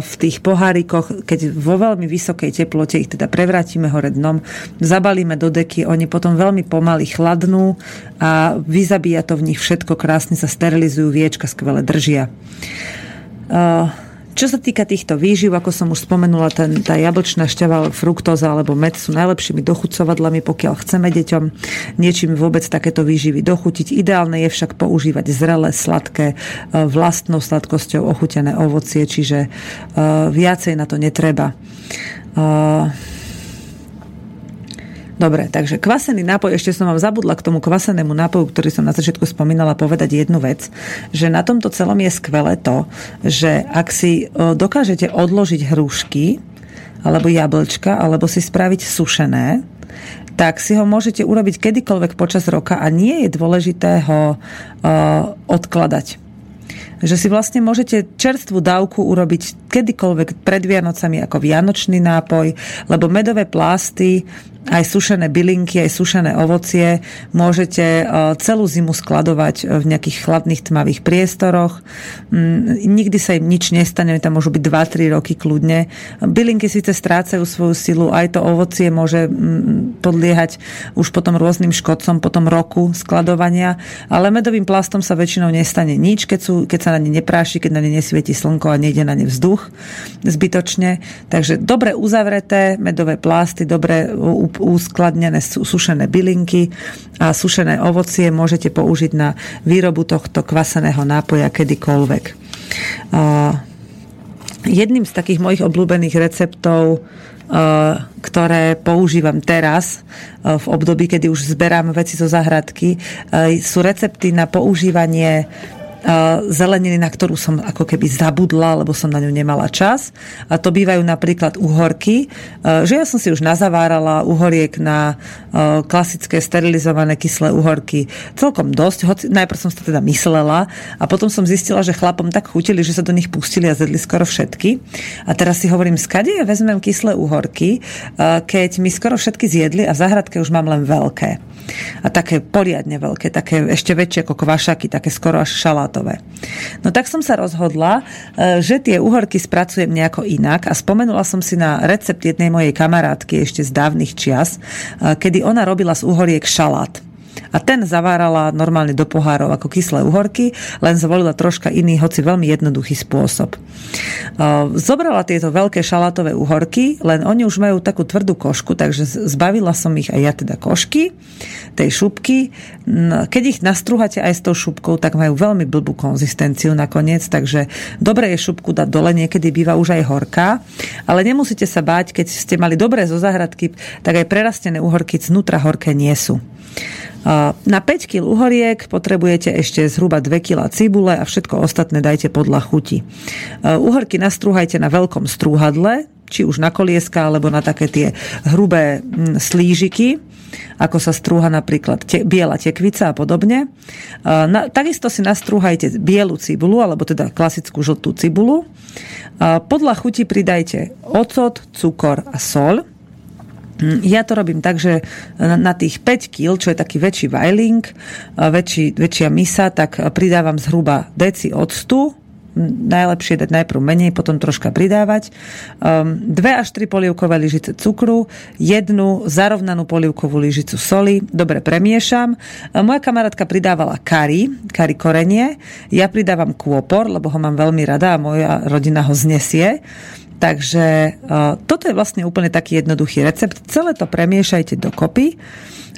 v tých pohárikoch, keď vo veľmi vysokej teplote ich teda prevrátime hore dnom, zabalíme do deky, oni potom veľmi pomaly chladnú a vyzabíja to v nich všetko, krásne sa sterilizujú, viečka skvele držia. Uh, čo sa týka týchto výživ, ako som už spomenula, ten, tá jablčná šťava, fruktóza alebo med sú najlepšími dochucovadlami, pokiaľ chceme deťom niečím vôbec takéto výživy dochutiť. Ideálne je však používať zrelé, sladké, e, vlastnou sladkosťou ochutené ovocie, čiže uh, viacej na to netreba. Dobre, takže kvasený nápoj, ešte som vám zabudla k tomu kvasenému nápoju, ktorý som na začiatku spomínala, povedať jednu vec, že na tomto celom je skvelé to, že ak si dokážete odložiť hrušky, alebo jablčka, alebo si spraviť sušené, tak si ho môžete urobiť kedykoľvek počas roka a nie je dôležité ho uh, odkladať. Že si vlastne môžete čerstvú dávku urobiť kedykoľvek pred Vianocami ako vianočný nápoj, lebo medové plásty aj sušené bylinky, aj sušené ovocie môžete e, celú zimu skladovať v nejakých chladných tmavých priestoroch. Mm, nikdy sa im nič nestane, tam môžu byť 2-3 roky kľudne. Bylinky síce strácajú svoju silu, aj to ovocie môže mm, podliehať už potom rôznym škodcom, potom roku skladovania, ale medovým plastom sa väčšinou nestane nič, keď, sú, keď sa na ne nepráši, keď na ne nesvieti slnko a nejde na ne vzduch zbytočne. Takže dobre uzavreté medové plasty, dobre uskladnené sušené bylinky a sušené ovocie môžete použiť na výrobu tohto kvaseného nápoja kedykoľvek. Jedným z takých mojich obľúbených receptov ktoré používam teraz v období, kedy už zberám veci zo zahradky, sú recepty na používanie zeleniny, na ktorú som ako keby zabudla, lebo som na ňu nemala čas. A to bývajú napríklad uhorky, že ja som si už nazavárala uhoriek na klasické sterilizované kyslé uhorky celkom dosť, hoci najprv som to teda myslela a potom som zistila, že chlapom tak chutili, že sa do nich pustili a zjedli skoro všetky. A teraz si hovorím, skade ja vezmem kyslé uhorky, keď mi skoro všetky zjedli a v záhradke už mám len veľké. A také poriadne veľké, také ešte väčšie ako kvašaky, také skoro až šalát šalátové. No tak som sa rozhodla, e, že tie uhorky spracujem nejako inak a spomenula som si na recept jednej mojej kamarátky ešte z dávnych čias, e, kedy ona robila z uhoriek šalát a ten zavárala normálne do pohárov ako kyslé uhorky, len zvolila troška iný, hoci veľmi jednoduchý spôsob. Zobrala tieto veľké šalátové uhorky, len oni už majú takú tvrdú košku, takže zbavila som ich aj ja teda košky, tej šupky. Keď ich nastrúhate aj s tou šupkou, tak majú veľmi blbú konzistenciu nakoniec, takže dobre je šupku dať dole, niekedy býva už aj horká, ale nemusíte sa báť, keď ste mali dobré zo záhradky, tak aj prerastené uhorky znútra horké nie sú. Na 5 kg uhoriek potrebujete ešte zhruba 2 kg cibule a všetko ostatné dajte podľa chuti. Uhorky nastrúhajte na veľkom strúhadle, či už na kolieska, alebo na také tie hrubé slížiky, ako sa strúha napríklad te, biela tekvica a podobne. Na, takisto si nastrúhajte bielu cibulu, alebo teda klasickú žltú cibulu. Podľa chuti pridajte ocot, cukor a sol. Ja to robím tak, že na tých 5 kg, čo je taký väčší vajling, väčší, väčšia misa, tak pridávam zhruba deci octu, najlepšie dať najprv menej, potom troška pridávať. Um, dve až tri polievkové lyžice cukru, jednu zarovnanú polievkovú lyžicu soli, dobre premiešam. Moja kamarátka pridávala kari, kari korenie, ja pridávam kôpor, lebo ho mám veľmi rada a moja rodina ho znesie. Takže uh, toto je vlastne úplne taký jednoduchý recept. Celé to premiešajte dokopy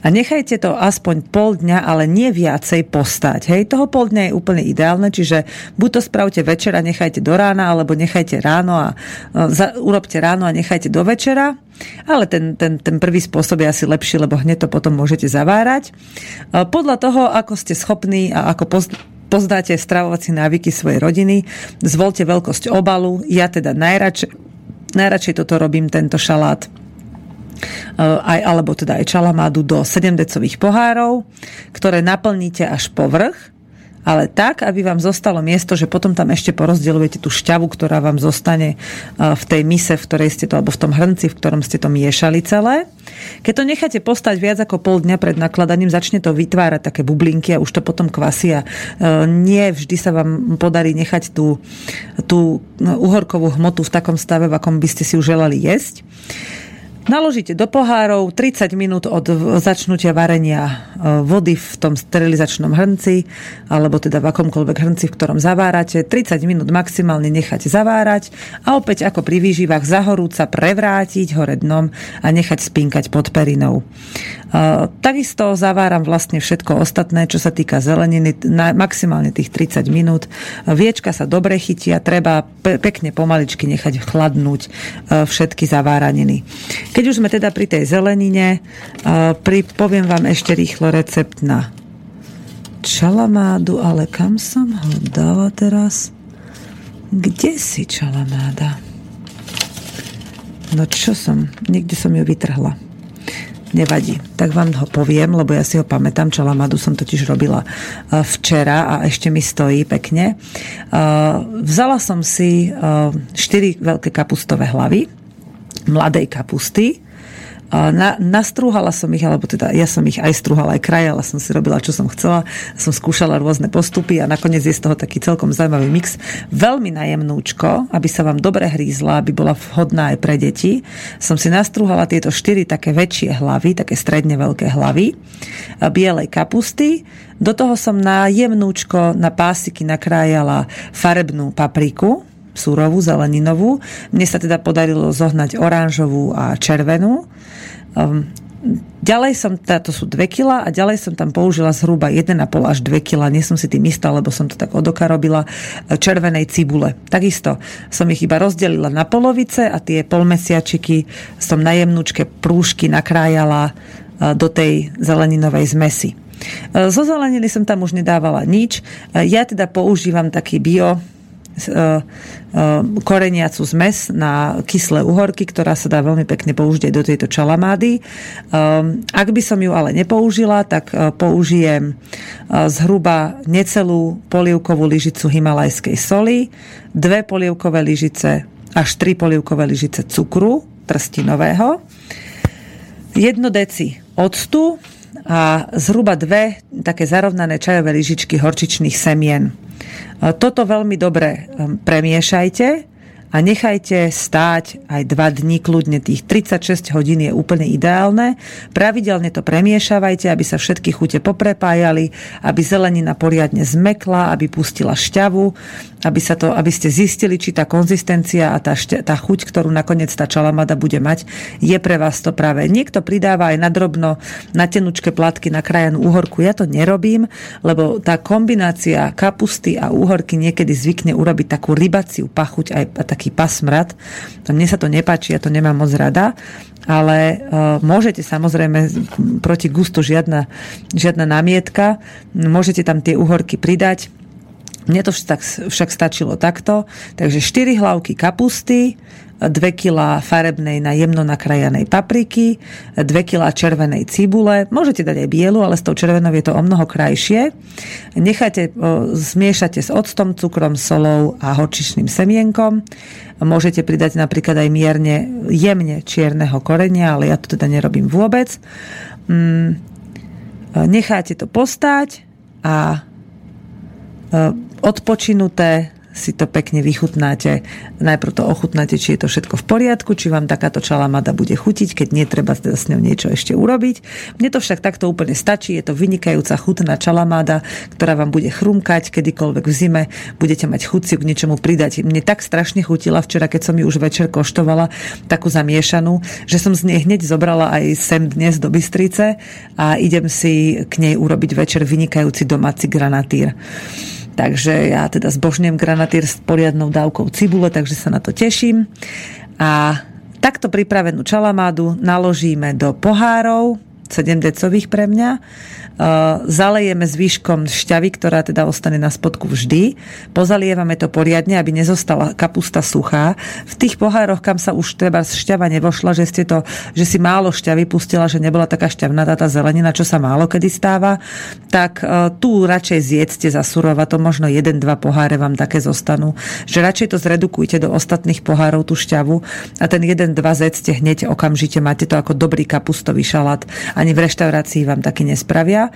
a nechajte to aspoň pol dňa, ale nie viacej postať. Hej, toho pol dňa je úplne ideálne, čiže buď to spravte večera, nechajte do rána, alebo nechajte ráno a uh, za, urobte ráno a nechajte do večera. Ale ten, ten, ten prvý spôsob je asi lepší, lebo hneď to potom môžete zavárať. Uh, podľa toho, ako ste schopní a ako poz, poznáte stravovací návyky svojej rodiny, zvolte veľkosť obalu. Ja teda najradšej, najradšej toto robím, tento šalát eh, aj, alebo teda aj čalamádu do 7 decových pohárov, ktoré naplníte až po vrch ale tak, aby vám zostalo miesto, že potom tam ešte porozdeľujete tú šťavu, ktorá vám zostane v tej mise, v ktorej ste to, alebo v tom hrnci, v ktorom ste to miešali celé. Keď to necháte postať viac ako pol dňa pred nakladaním, začne to vytvárať také bublinky a už to potom kvasí a e, nie vždy sa vám podarí nechať tú, tú uhorkovú hmotu v takom stave, v akom by ste si ju želali jesť. Naložíte do pohárov 30 minút od začnutia varenia e, vody v tom sterilizačnom hrnci, alebo teda v akomkoľvek hrnci, v ktorom zavárate. 30 minút maximálne nechať zavárať a opäť ako pri výživách zahorúca prevrátiť hore dnom a nechať spinkať pod perinou. E, takisto zaváram vlastne všetko ostatné, čo sa týka zeleniny, na maximálne tých 30 minút. Viečka sa dobre chytia, treba pekne pomaličky nechať chladnúť e, všetky zaváraniny. Keď už sme teda pri tej zelenine, pri, poviem vám ešte rýchlo recept na čalamádu, ale kam som ho dala teraz? Kde si čalamáda? No čo som? Niekde som ju vytrhla. Nevadí. Tak vám ho poviem, lebo ja si ho pamätám. Čalamadu som totiž robila včera a ešte mi stojí pekne. Vzala som si 4 veľké kapustové hlavy mladej kapusty. Na, nastrúhala som ich, alebo teda ja som ich aj strúhala, aj krajala, som si robila, čo som chcela, som skúšala rôzne postupy a nakoniec je z toho taký celkom zaujímavý mix. Veľmi najemnúčko, aby sa vám dobre hrízla, aby bola vhodná aj pre deti. Som si nastrúhala tieto štyri také väčšie hlavy, také stredne veľké hlavy bielej kapusty. Do toho som na jemnúčko, na pásiky nakrájala farebnú papriku, surovú, zeleninovú. Mne sa teda podarilo zohnať oranžovú a červenú. Um, ďalej som, teda to sú 2 kg a ďalej som tam použila zhruba 1,5 až 2 kg, nie som si tým istá, lebo som to tak od oka robila, e, červenej cibule. Takisto som ich iba rozdelila na polovice a tie polmesiačiky som na jemnúčke prúžky nakrájala e, do tej zeleninovej zmesi. E, zo zeleniny som tam už nedávala nič. Ja teda používam taký bio koreniacu zmes na kyslé uhorky, ktorá sa dá veľmi pekne použiť do tejto čalamády. E, ak by som ju ale nepoužila, tak použijem zhruba necelú polievkovú lyžicu himalajskej soli, dve polievkové lyžice až tri polievkové lyžice cukru trstinového, jedno deci octu a zhruba dve také zarovnané čajové lyžičky horčičných semien. Toto veľmi dobre um, premiešajte a nechajte stáť aj dva dní kľudne. Tých 36 hodín je úplne ideálne. Pravidelne to premiešavajte, aby sa všetky chute poprepájali, aby zelenina poriadne zmekla, aby pustila šťavu, aby, sa to, aby ste zistili, či tá konzistencia a tá, šťa, tá chuť, ktorú nakoniec tá čalamada bude mať, je pre vás to práve. Niekto pridáva aj nadrobno na tenučké platky na krajanú úhorku. Ja to nerobím, lebo tá kombinácia kapusty a úhorky niekedy zvykne urobiť takú rybaciu pachuť aj taký taký pasmrad. Mne sa to nepáči, ja to nemám moc rada, ale uh, môžete samozrejme proti gustu žiadna, žiadna námietka, môžete tam tie uhorky pridať. Mne to však stačilo takto. Takže 4 hlavky kapusty, 2 kg farebnej na jemno nakrajanej papriky, 2 kg červenej cibule. Môžete dať aj bielu, ale s tou červenou je to o mnoho krajšie. Nechajte, zmiešate s octom, cukrom, solou a horčičným semienkom. Môžete pridať napríklad aj mierne, jemne čierneho korenia, ale ja to teda nerobím vôbec. Mm, necháte to postať a odpočinuté si to pekne vychutnáte. Najprv to ochutnáte, či je to všetko v poriadku, či vám takáto čalamada bude chutiť, keď netreba teda s ňou niečo ešte urobiť. Mne to však takto úplne stačí. Je to vynikajúca chutná čalamáda, ktorá vám bude chrumkať kedykoľvek v zime. Budete mať chuť si k niečomu pridať. Mne tak strašne chutila včera, keď som ju už večer koštovala, takú zamiešanú, že som z nej hneď zobrala aj sem dnes do Bystrice a idem si k nej urobiť večer vynikajúci domáci granatír. Takže ja teda zbožňujem granatír s poriadnou dávkou cibule, takže sa na to teším. A takto pripravenú čalamádu naložíme do pohárov, 7 decových pre mňa zalejeme zvyškom šťavy, ktorá teda ostane na spodku vždy. Pozalievame to poriadne, aby nezostala kapusta suchá. V tých pohároch, kam sa už treba šťava nevošla, že, ste to, že si málo šťavy pustila, že nebola taká šťavnatá tá zelenina, čo sa málo kedy stáva, tak e, tu radšej zjedzte za surova, to možno 1-2 poháre vám také zostanú. Že radšej to zredukujte do ostatných pohárov tú šťavu a ten 1-2 zjedzte hneď okamžite, máte to ako dobrý kapustový šalát. Ani v reštaurácii vám taký nespravia.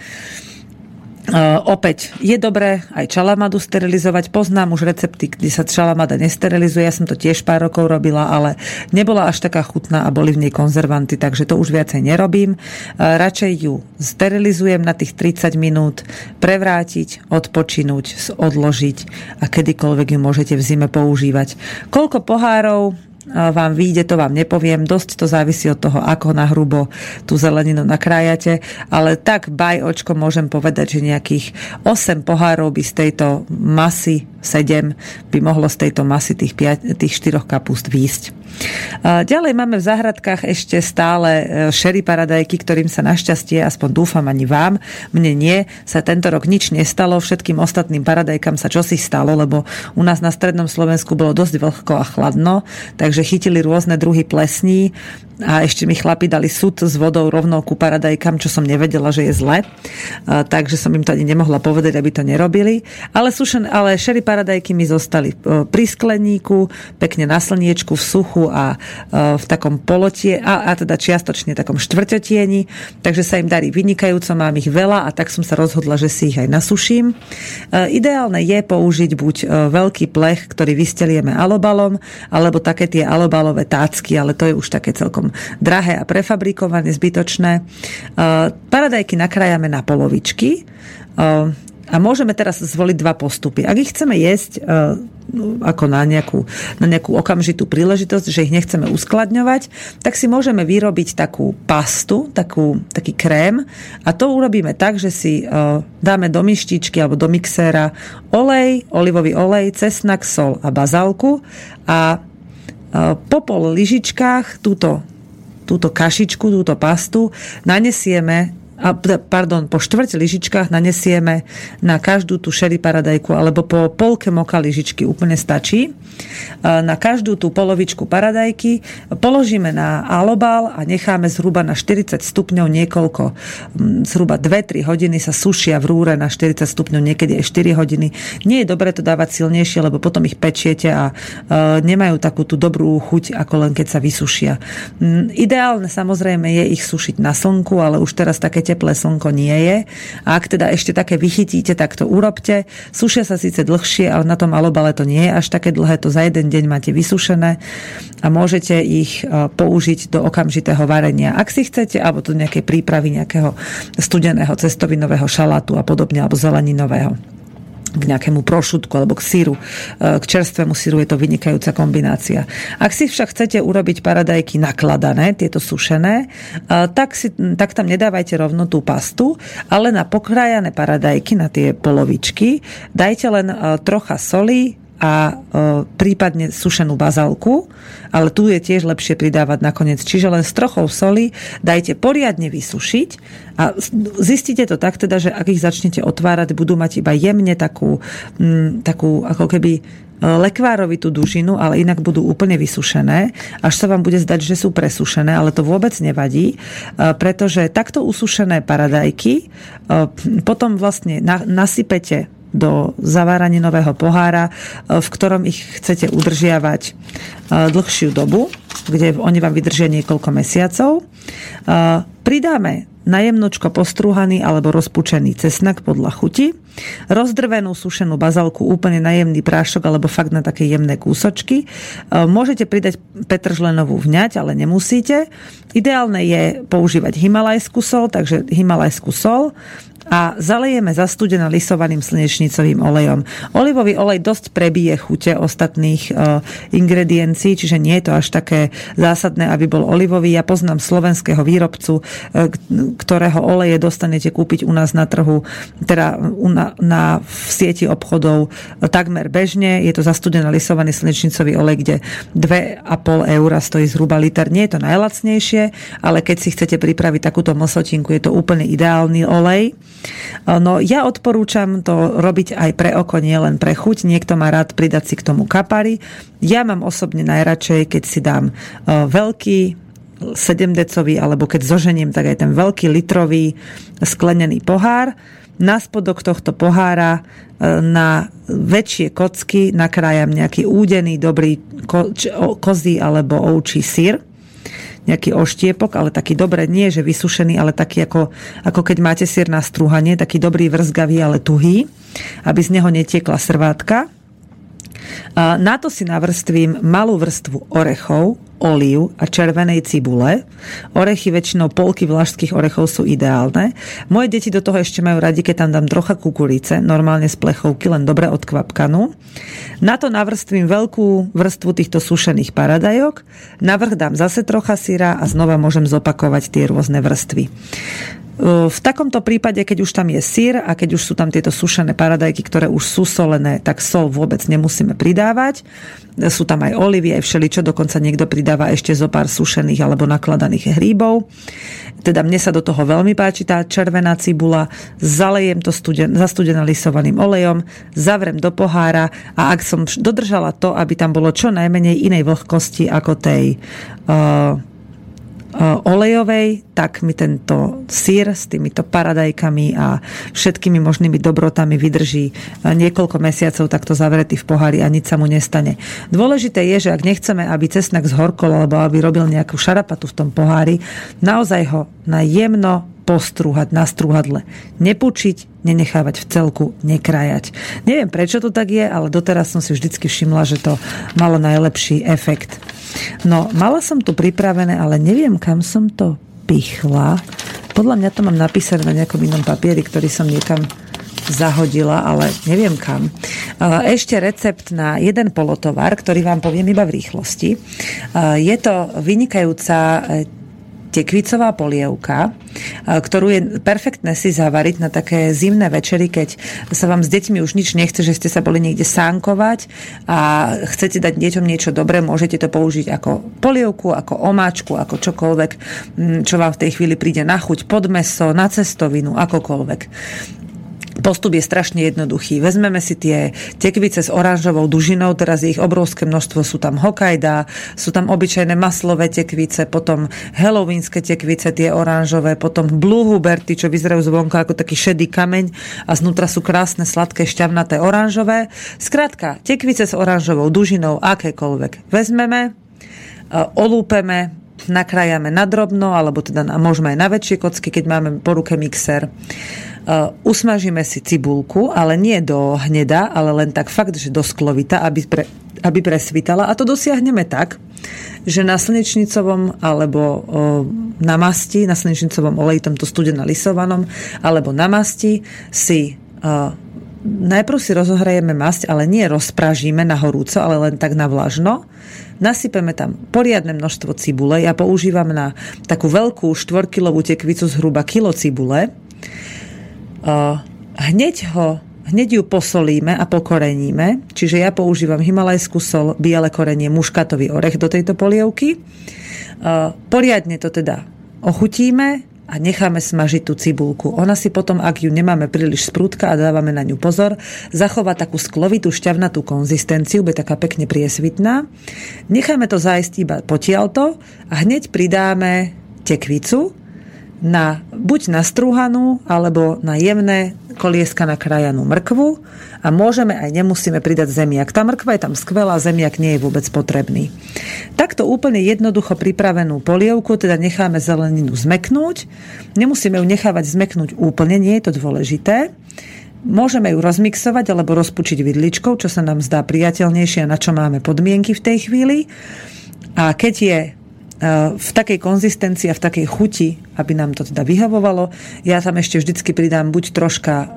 Uh, opäť je dobré aj čalamadu sterilizovať. Poznám už recepty, kde sa čalamada nesterilizuje. Ja som to tiež pár rokov robila, ale nebola až taká chutná a boli v nej konzervanty, takže to už viacej nerobím. Uh, radšej ju sterilizujem na tých 30 minút, prevrátiť, odpočinúť, odložiť a kedykoľvek ju môžete v zime používať. Koľko pohárov vám vyjde, to vám nepoviem. Dosť to závisí od toho, ako na hrubo tú zeleninu nakrájate. Ale tak baj očko môžem povedať, že nejakých 8 pohárov by z tejto masy, 7 by mohlo z tejto masy tých, 5, tých 4 kapust výjsť. Ďalej máme v záhradkách ešte stále e, šery paradajky, ktorým sa našťastie, aspoň dúfam ani vám, mne nie, sa tento rok nič nestalo, všetkým ostatným paradajkám sa čosi stalo, lebo u nás na strednom Slovensku bolo dosť vlhko a chladno, takže chytili rôzne druhy plesní a ešte mi chlapi dali súd s vodou rovnou ku paradajkám, čo som nevedela, že je zle. Takže som im to ani nemohla povedať, aby to nerobili. Ale, sušen, ale šery paradajky mi zostali pri skleníku, pekne na slniečku, v suchu a v takom polotie, a, a teda čiastočne takom štvrťotieni. Takže sa im darí vynikajúco, mám ich veľa a tak som sa rozhodla, že si ich aj nasuším. Ideálne je použiť buď veľký plech, ktorý vystelieme alobalom, alebo také tie alobalové tácky, ale to je už také celkom drahé a prefabrikované, zbytočné. Paradajky nakrájame na polovičky a môžeme teraz zvoliť dva postupy. Ak ich chceme jesť ako na nejakú, na nejakú okamžitú príležitosť, že ich nechceme uskladňovať, tak si môžeme vyrobiť takú pastu, takú, taký krém a to urobíme tak, že si dáme do myštičky alebo do mixéra olej, olivový olej, cesnak, sol a bazálku a po pol lyžičkách túto túto kašičku, túto pastu nanesieme a, pardon, po štvrť lyžičkách nanesieme na každú tú šery paradajku alebo po polke moka lyžičky úplne stačí. Na každú tú polovičku paradajky položíme na alobal a necháme zhruba na 40 stupňov niekoľko, zhruba 2-3 hodiny sa sušia v rúre na 40 stupňov, niekedy aj 4 hodiny. Nie je dobré to dávať silnejšie, lebo potom ich pečiete a nemajú takú tú dobrú chuť, ako len keď sa vysušia. Ideálne samozrejme je ich sušiť na slnku, ale už teraz také teplé slnko nie je. A ak teda ešte také vychytíte, tak to urobte. Sušia sa síce dlhšie, ale na tom alobale to nie je až také dlhé, to za jeden deň máte vysušené a môžete ich e, použiť do okamžitého varenia. Ak si chcete, alebo do nejakej prípravy nejakého studeného cestovinového šalátu a podobne, alebo zeleninového k nejakému prošutku alebo k síru, e, k čerstvému síru je to vynikajúca kombinácia. Ak si však chcete urobiť paradajky nakladané, tieto sušené, e, tak, si, tak tam nedávajte rovno tú pastu, ale na pokrájané paradajky, na tie polovičky, dajte len e, trocha soli, a e, prípadne sušenú bazálku, ale tu je tiež lepšie pridávať nakoniec. Čiže len s trochou soli dajte poriadne vysušiť a zistite to tak teda, že ak ich začnete otvárať, budú mať iba jemne takú, m, takú ako keby e, lekvárovitú dužinu, ale inak budú úplne vysušené, až sa vám bude zdať, že sú presušené, ale to vôbec nevadí, e, pretože takto usušené paradajky potom vlastne nasypete do nového pohára, e, v ktorom ich chcete udržiavať e, dlhšiu dobu, kde oni vám vydržia niekoľko mesiacov. E, pridáme najemnočko postrúhaný alebo rozpučený cesnak podľa chuti, rozdrvenú sušenú bazalku, úplne najemný prášok alebo fakt na také jemné kúsočky. Môžete pridať petržlenovú vňať, ale nemusíte. Ideálne je používať himalajskú sol, takže himalajskú sol a zalejeme zastudená lisovaným slnečnicovým olejom. Olivový olej dosť prebije chute ostatných uh, ingrediencií, čiže nie je to až také zásadné, aby bol olivový. Ja poznám slovenského výrobcu, uh, ktorého oleje dostanete kúpiť u nás na trhu, teda na, na v sieti obchodov uh, takmer bežne. Je to zastudená lisovaný slnečnicový olej, kde 2,5 eur stojí zhruba liter. Nie je to najlacnejšie, ale keď si chcete pripraviť takúto mlsotinku, je to úplne ideálny olej. No ja odporúčam to robiť aj pre oko, nie len pre chuť. Niekto má rád pridať si k tomu kapary. Ja mám osobne najradšej, keď si dám e, veľký 7-decový, alebo keď zoženiem, tak aj ten veľký litrový sklenený pohár. Na spodok tohto pohára e, na väčšie kocky nakrájam nejaký údený, dobrý ko, kozí alebo ovčí sír nejaký oštiepok, ale taký dobre, nie že vysušený, ale taký ako, ako keď máte sír na strúhanie, taký dobrý vrzgavý, ale tuhý, aby z neho netiekla srvátka. Na to si navrstvím malú vrstvu orechov, olív a červenej cibule. Orechy, väčšinou polky vlašských orechov sú ideálne. Moje deti do toho ešte majú radi, keď tam dám trocha kukurice, normálne z plechovky, len dobre odkvapkanú. Na to navrstvím veľkú vrstvu týchto sušených paradajok. Navrh dám zase trocha syra a znova môžem zopakovať tie rôzne vrstvy. V takomto prípade, keď už tam je sír a keď už sú tam tieto sušené paradajky, ktoré už sú solené, tak sol vôbec nemusíme pridávať. Sú tam aj olivy, aj všeličo, dokonca niekto pridáva ešte zo pár sušených alebo nakladaných hríbov. Teda mne sa do toho veľmi páči tá červená cibula, zalejem to studen, zastudená lisovaným olejom, zavrem do pohára a ak som dodržala to, aby tam bolo čo najmenej inej vlhkosti ako tej uh, olejovej, tak mi tento sír s týmito paradajkami a všetkými možnými dobrotami vydrží niekoľko mesiacov takto zavretý v pohári a nič sa mu nestane. Dôležité je, že ak nechceme, aby cesnak zhorkol alebo aby robil nejakú šarapatu v tom pohári, naozaj ho na jemno postrúhať na strúhadle. Nepučiť, nenechávať v celku, nekrajať. Neviem, prečo to tak je, ale doteraz som si vždycky všimla, že to malo najlepší efekt. No, mala som tu pripravené, ale neviem, kam som to pichla. Podľa mňa to mám napísané na nejakom inom papieri, ktorý som niekam zahodila, ale neviem kam. Ešte recept na jeden polotovar, ktorý vám poviem iba v rýchlosti. Je to vynikajúca tekvicová polievka, ktorú je perfektné si zavariť na také zimné večery, keď sa vám s deťmi už nič nechce, že ste sa boli niekde sánkovať a chcete dať deťom niečo dobré, môžete to použiť ako polievku, ako omáčku, ako čokoľvek, čo vám v tej chvíli príde na chuť, pod meso, na cestovinu, akokoľvek. Postup je strašne jednoduchý. Vezmeme si tie tekvice s oranžovou dužinou, teraz je ich obrovské množstvo, sú tam Hokkaido, sú tam obyčajné maslové tekvice, potom halloweenské tekvice, tie oranžové, potom blue huberty, čo vyzerajú zvonka ako taký šedý kameň a znútra sú krásne, sladké, šťavnaté oranžové. Skrátka, tekvice s oranžovou dužinou, akékoľvek vezmeme, e, olúpeme, nakrájame na drobno, alebo teda môžeme aj na väčšie kocky, keď máme po ruke mixer Uh, usmažíme si cibulku, ale nie do hneda, ale len tak fakt, že do sklovita, aby, pre, aby presvítala. A to dosiahneme tak, že na slnečnicovom alebo o, na masti, na slnečnicovom oleji, tomto studena lisovanom, alebo na masti si o, najprv si rozohrajeme masť, ale nie rozpražíme na horúco, ale len tak na vlažno. Nasypeme tam poriadne množstvo cibule. Ja používam na takú veľkú štvorkilovú tekvicu zhruba kilo cibule hneď ho hneď ju posolíme a pokoreníme, čiže ja používam himalajskú sol, biele korenie, muškatový orech do tejto polievky. Poriadne to teda ochutíme a necháme smažiť tú cibulku. Ona si potom, ak ju nemáme príliš sprúdka a dávame na ňu pozor, zachová takú sklovitú šťavnatú konzistenciu, bude taká pekne priesvitná. Necháme to zájsť iba potiaľto a hneď pridáme tekvicu, na, buď na strúhanú, alebo na jemné kolieska na krajanú mrkvu a môžeme aj nemusíme pridať zemiak. Tá mrkva je tam skvelá, zemiak nie je vôbec potrebný. Takto úplne jednoducho pripravenú polievku, teda necháme zeleninu zmeknúť. Nemusíme ju nechávať zmeknúť úplne, nie je to dôležité. Môžeme ju rozmixovať alebo rozpučiť vidličkou, čo sa nám zdá priateľnejšie a na čo máme podmienky v tej chvíli. A keď je v takej konzistencii a v takej chuti, aby nám to teda vyhovovalo. Ja tam ešte vždycky pridám buď troška e,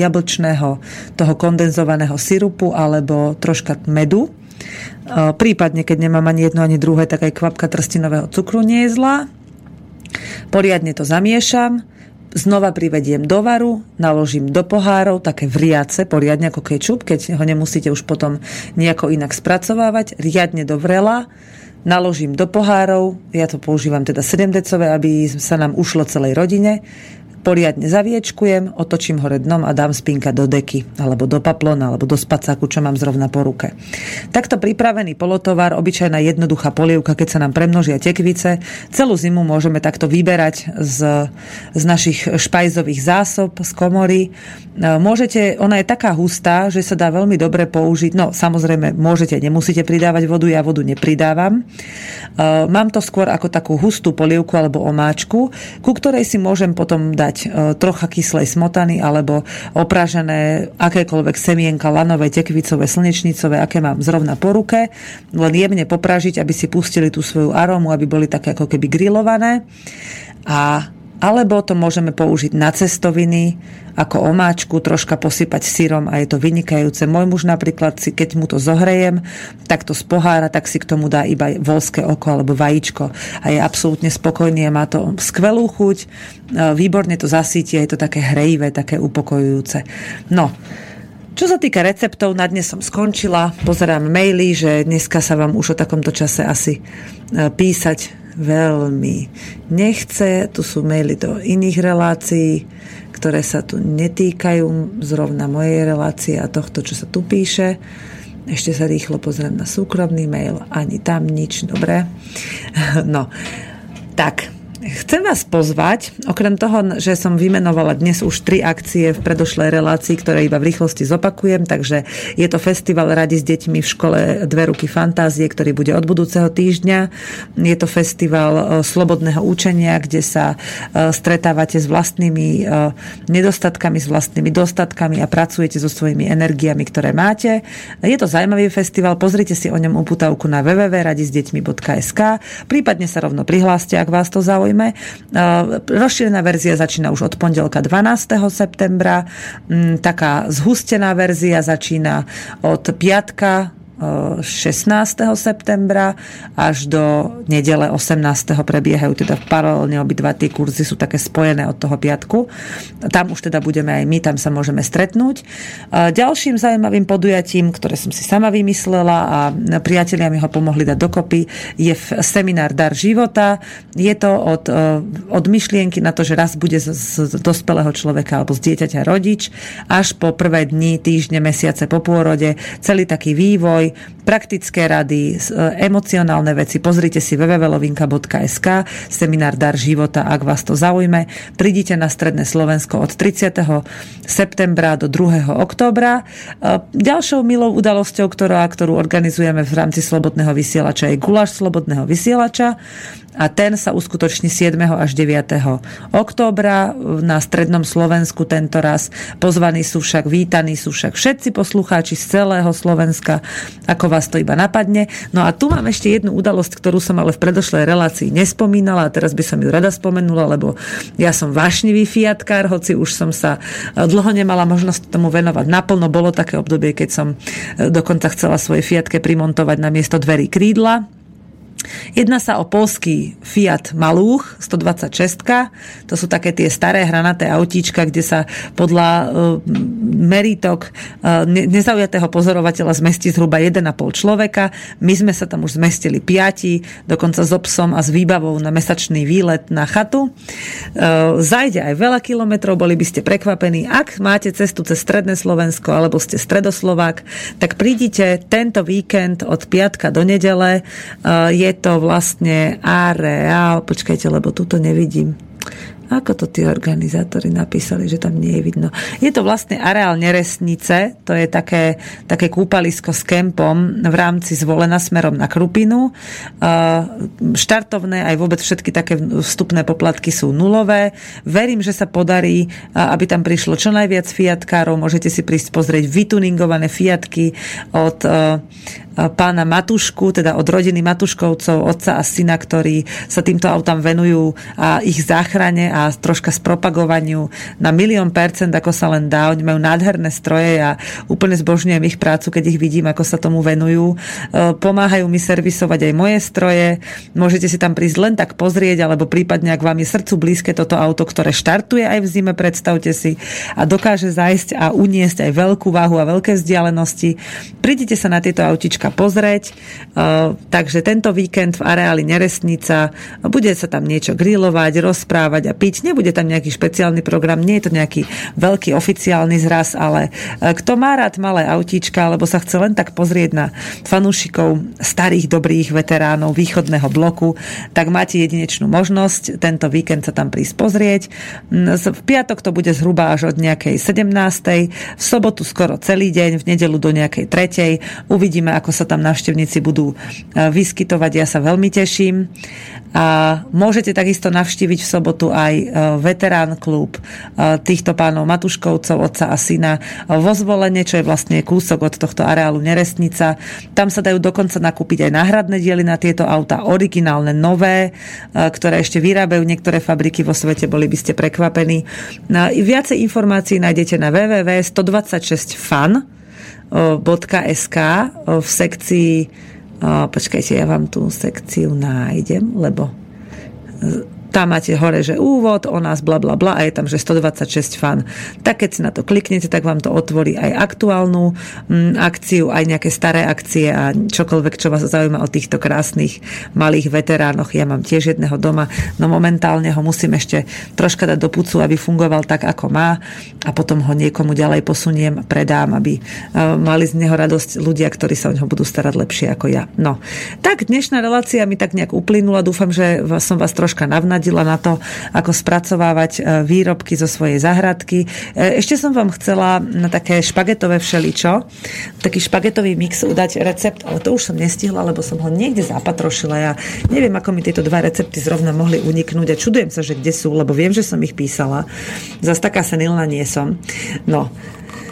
jablčného toho kondenzovaného syrupu alebo troška medu. E, prípadne, keď nemám ani jedno, ani druhé, tak aj kvapka trstinového cukru nie je zlá. Poriadne to zamiešam, znova privediem do varu, naložím do pohárov, také vriace, poriadne ako kečup, keď ho nemusíte už potom nejako inak spracovávať, riadne do vrela, naložím do pohárov, ja to používam teda 7 decové, aby sa nám ušlo celej rodine, poriadne zaviečkujem, otočím hore dnom a dám spinka do deky, alebo do paplona, alebo do spacáku, čo mám zrovna po ruke. Takto pripravený polotovar, obyčajná jednoduchá polievka, keď sa nám premnožia tekvice, celú zimu môžeme takto vyberať z, z našich špajzových zásob, z komory. E, môžete, ona je taká hustá, že sa dá veľmi dobre použiť. No, samozrejme, môžete, nemusíte pridávať vodu, ja vodu nepridávam. E, mám to skôr ako takú hustú polievku alebo omáčku, ku ktorej si môžem potom dať dať e, trocha kyslej smotany alebo opražené akékoľvek semienka, lanové, tekvicové, slnečnicové, aké mám zrovna po ruke, len jemne popražiť, aby si pustili tú svoju arómu, aby boli také ako keby grillované. A alebo to môžeme použiť na cestoviny, ako omáčku, troška posypať syrom a je to vynikajúce. Môj muž napríklad, si, keď mu to zohrejem, tak to z pohára, tak si k tomu dá iba volské oko alebo vajíčko a je absolútne spokojný a má to skvelú chuť, e, výborne to zasíti a je to také hrejivé, také upokojujúce. No, čo sa týka receptov, na dnes som skončila. Pozerám maily, že dneska sa vám už o takomto čase asi e, písať veľmi nechce. Tu sú maily do iných relácií ktoré sa tu netýkajú zrovna mojej relácie a tohto, čo sa tu píše. Ešte sa rýchlo pozriem na súkromný mail, ani tam nič, dobre. No, tak, Chcem vás pozvať, okrem toho, že som vymenovala dnes už tri akcie v predošlej relácii, ktoré iba v rýchlosti zopakujem, takže je to festival Radi s deťmi v škole Dve ruky fantázie, ktorý bude od budúceho týždňa. Je to festival e, slobodného učenia, kde sa e, stretávate s vlastnými e, nedostatkami, s vlastnými dostatkami a pracujete so svojimi energiami, ktoré máte. Je to zaujímavý festival, pozrite si o ňom uputavku na www.radisdeťmi.sk, prípadne sa rovno prihláste, ak vás to zaujíma samozrejme. Rozšírená verzia začína už od pondelka 12. septembra. Mm, taká zhustená verzia začína od piatka 16. septembra až do nedele 18. prebiehajú teda paralelne obidva tie kurzy sú také spojené od toho piatku. Tam už teda budeme aj my, tam sa môžeme stretnúť. Ďalším zaujímavým podujatím, ktoré som si sama vymyslela a priatelia mi ho pomohli dať dokopy, je seminár Dar života. Je to od, e, od myšlienky na to, že raz bude z, dospelého človeka alebo z dieťaťa rodič, až po prvé dni, týždne, mesiace po pôrode, celý taký vývoj, praktické rady, e, emocionálne veci. Pozrite si www.lovinka.sk, seminár Dar života, ak vás to zaujme. Prídite na Stredné Slovensko od 30. septembra do 2. októbra. E, ďalšou milou udalosťou, ktorá, ktorú organizujeme v rámci Slobodného vysielača, je Gulaš Slobodného vysielača a ten sa uskutoční 7. až 9. októbra na Strednom Slovensku tento raz. Pozvaní sú však, vítaní sú však všetci poslucháči z celého Slovenska, ako vás to iba napadne. No a tu mám ešte jednu udalosť, ktorú som ale v predošlej relácii nespomínala a teraz by som ju rada spomenula, lebo ja som vášnivý fiatkár, hoci už som sa dlho nemala možnosť tomu venovať naplno. Bolo také obdobie, keď som dokonca chcela svoje fiatke primontovať na miesto dverí krídla Jedná sa o polský Fiat Maluch 126. To sú také tie staré hranaté autíčka, kde sa podľa uh, meritok uh, nezaujatého pozorovateľa zmestí zhruba 1,5 človeka. My sme sa tam už zmestili piati, dokonca s obsom a s výbavou na mesačný výlet na chatu. Uh, zajde aj veľa kilometrov, boli by ste prekvapení. Ak máte cestu cez Stredné Slovensko alebo ste stredoslovák, tak prídite tento víkend od piatka do nedele. Uh, je to vlastne areál, počkajte, lebo tu to nevidím. Ako to tí organizátori napísali, že tam nie je vidno? Je to vlastne areál Neresnice, to je také, také kúpalisko s kempom v rámci zvolená smerom na Krupinu. Štartovné aj vôbec všetky také vstupné poplatky sú nulové. Verím, že sa podarí, aby tam prišlo čo najviac fiatkárov. Môžete si prísť pozrieť vytuningované fiatky od pána Matušku, teda od rodiny Matuškovcov, otca a syna, ktorí sa týmto autám venujú a ich záchrane a troška spropagovaniu na milión percent, ako sa len dá. Oni majú nádherné stroje a úplne zbožňujem ich prácu, keď ich vidím, ako sa tomu venujú. E, pomáhajú mi servisovať aj moje stroje. Môžete si tam prísť len tak pozrieť, alebo prípadne, ak vám je srdcu blízke toto auto, ktoré štartuje aj v zime, predstavte si, a dokáže zajsť a uniesť aj veľkú váhu a veľké vzdialenosti. Prídite sa na tieto autička troška pozrieť. E, takže tento víkend v areáli Neresnica bude sa tam niečo grilovať, rozprávať a piť. Nebude tam nejaký špeciálny program, nie je to nejaký veľký oficiálny zraz, ale e, kto má rád malé autíčka, alebo sa chce len tak pozrieť na fanúšikov starých dobrých veteránov východného bloku, tak máte jedinečnú možnosť tento víkend sa tam prísť pozrieť. Mm, v piatok to bude zhruba až od nejakej 17. V sobotu skoro celý deň, v nedelu do nejakej tretej. Uvidíme, ako sa tam návštevníci budú e, vyskytovať. Ja sa veľmi teším. A môžete takisto navštíviť v sobotu aj e, veterán klub e, týchto pánov Matuškovcov, otca a syna vo zvolenie, čo je vlastne kúsok od tohto areálu Nerestnica. Tam sa dajú dokonca nakúpiť aj náhradné diely na tieto auta, originálne, nové, ktoré ešte vyrábajú niektoré fabriky vo svete, boli by ste prekvapení. Viacej informácií nájdete na www.126fan .sk v sekcii počkajte, ja vám tú sekciu nájdem, lebo tam máte hore, že úvod o nás, bla bla bla a je tam, že 126 fan. Tak keď si na to kliknete, tak vám to otvorí aj aktuálnu m, mm, akciu, aj nejaké staré akcie a čokoľvek, čo vás zaujíma o týchto krásnych malých veteránoch. Ja mám tiež jedného doma, no momentálne ho musím ešte troška dať do pucu, aby fungoval tak, ako má a potom ho niekomu ďalej posuniem, predám, aby uh, mali z neho radosť ľudia, ktorí sa o neho budú starať lepšie ako ja. No, tak dnešná relácia mi tak nejak uplynula. Dúfam, že som vás troška navnadila navnadila na to, ako spracovávať e, výrobky zo svojej zahradky. E, ešte som vám chcela na také špagetové všeličo, taký špagetový mix udať recept, ale to už som nestihla, lebo som ho niekde zapatrošila. Ja neviem, ako mi tieto dva recepty zrovna mohli uniknúť a čudujem sa, že kde sú, lebo viem, že som ich písala. Zas taká senilná nie som. No,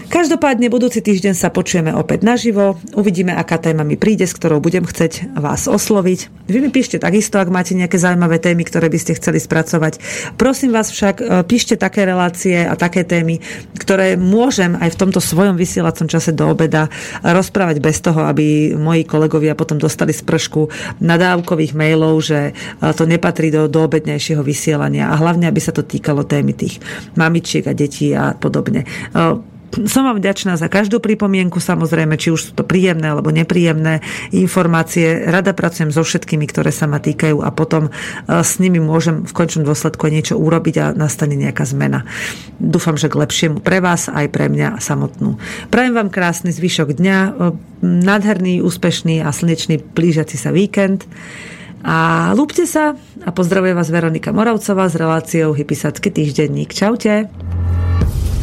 Každopádne budúci týždeň sa počujeme opäť naživo. Uvidíme, aká téma mi príde, s ktorou budem chceť vás osloviť. Vy mi píšte takisto, ak máte nejaké zaujímavé témy, ktoré by ste chceli spracovať. Prosím vás však, e, píšte také relácie a také témy, ktoré môžem aj v tomto svojom vysielacom čase do obeda rozprávať bez toho, aby moji kolegovia potom dostali spršku nadávkových mailov, že e, to nepatrí do, do obednejšieho vysielania a hlavne, aby sa to týkalo témy tých mamičiek a detí a podobne e, som vám vďačná za každú pripomienku, samozrejme, či už sú to príjemné alebo nepríjemné informácie. Rada pracujem so všetkými, ktoré sa ma týkajú a potom e, s nimi môžem v končnom dôsledku niečo urobiť a nastane nejaká zmena. Dúfam, že k lepšiemu pre vás aj pre mňa samotnú. Prajem vám krásny zvyšok dňa, e, nádherný, úspešný a slnečný blížiaci sa víkend. A lúbte sa a pozdravuje vás Veronika Moravcová s reláciou Hypisacký týždenník. Čaute.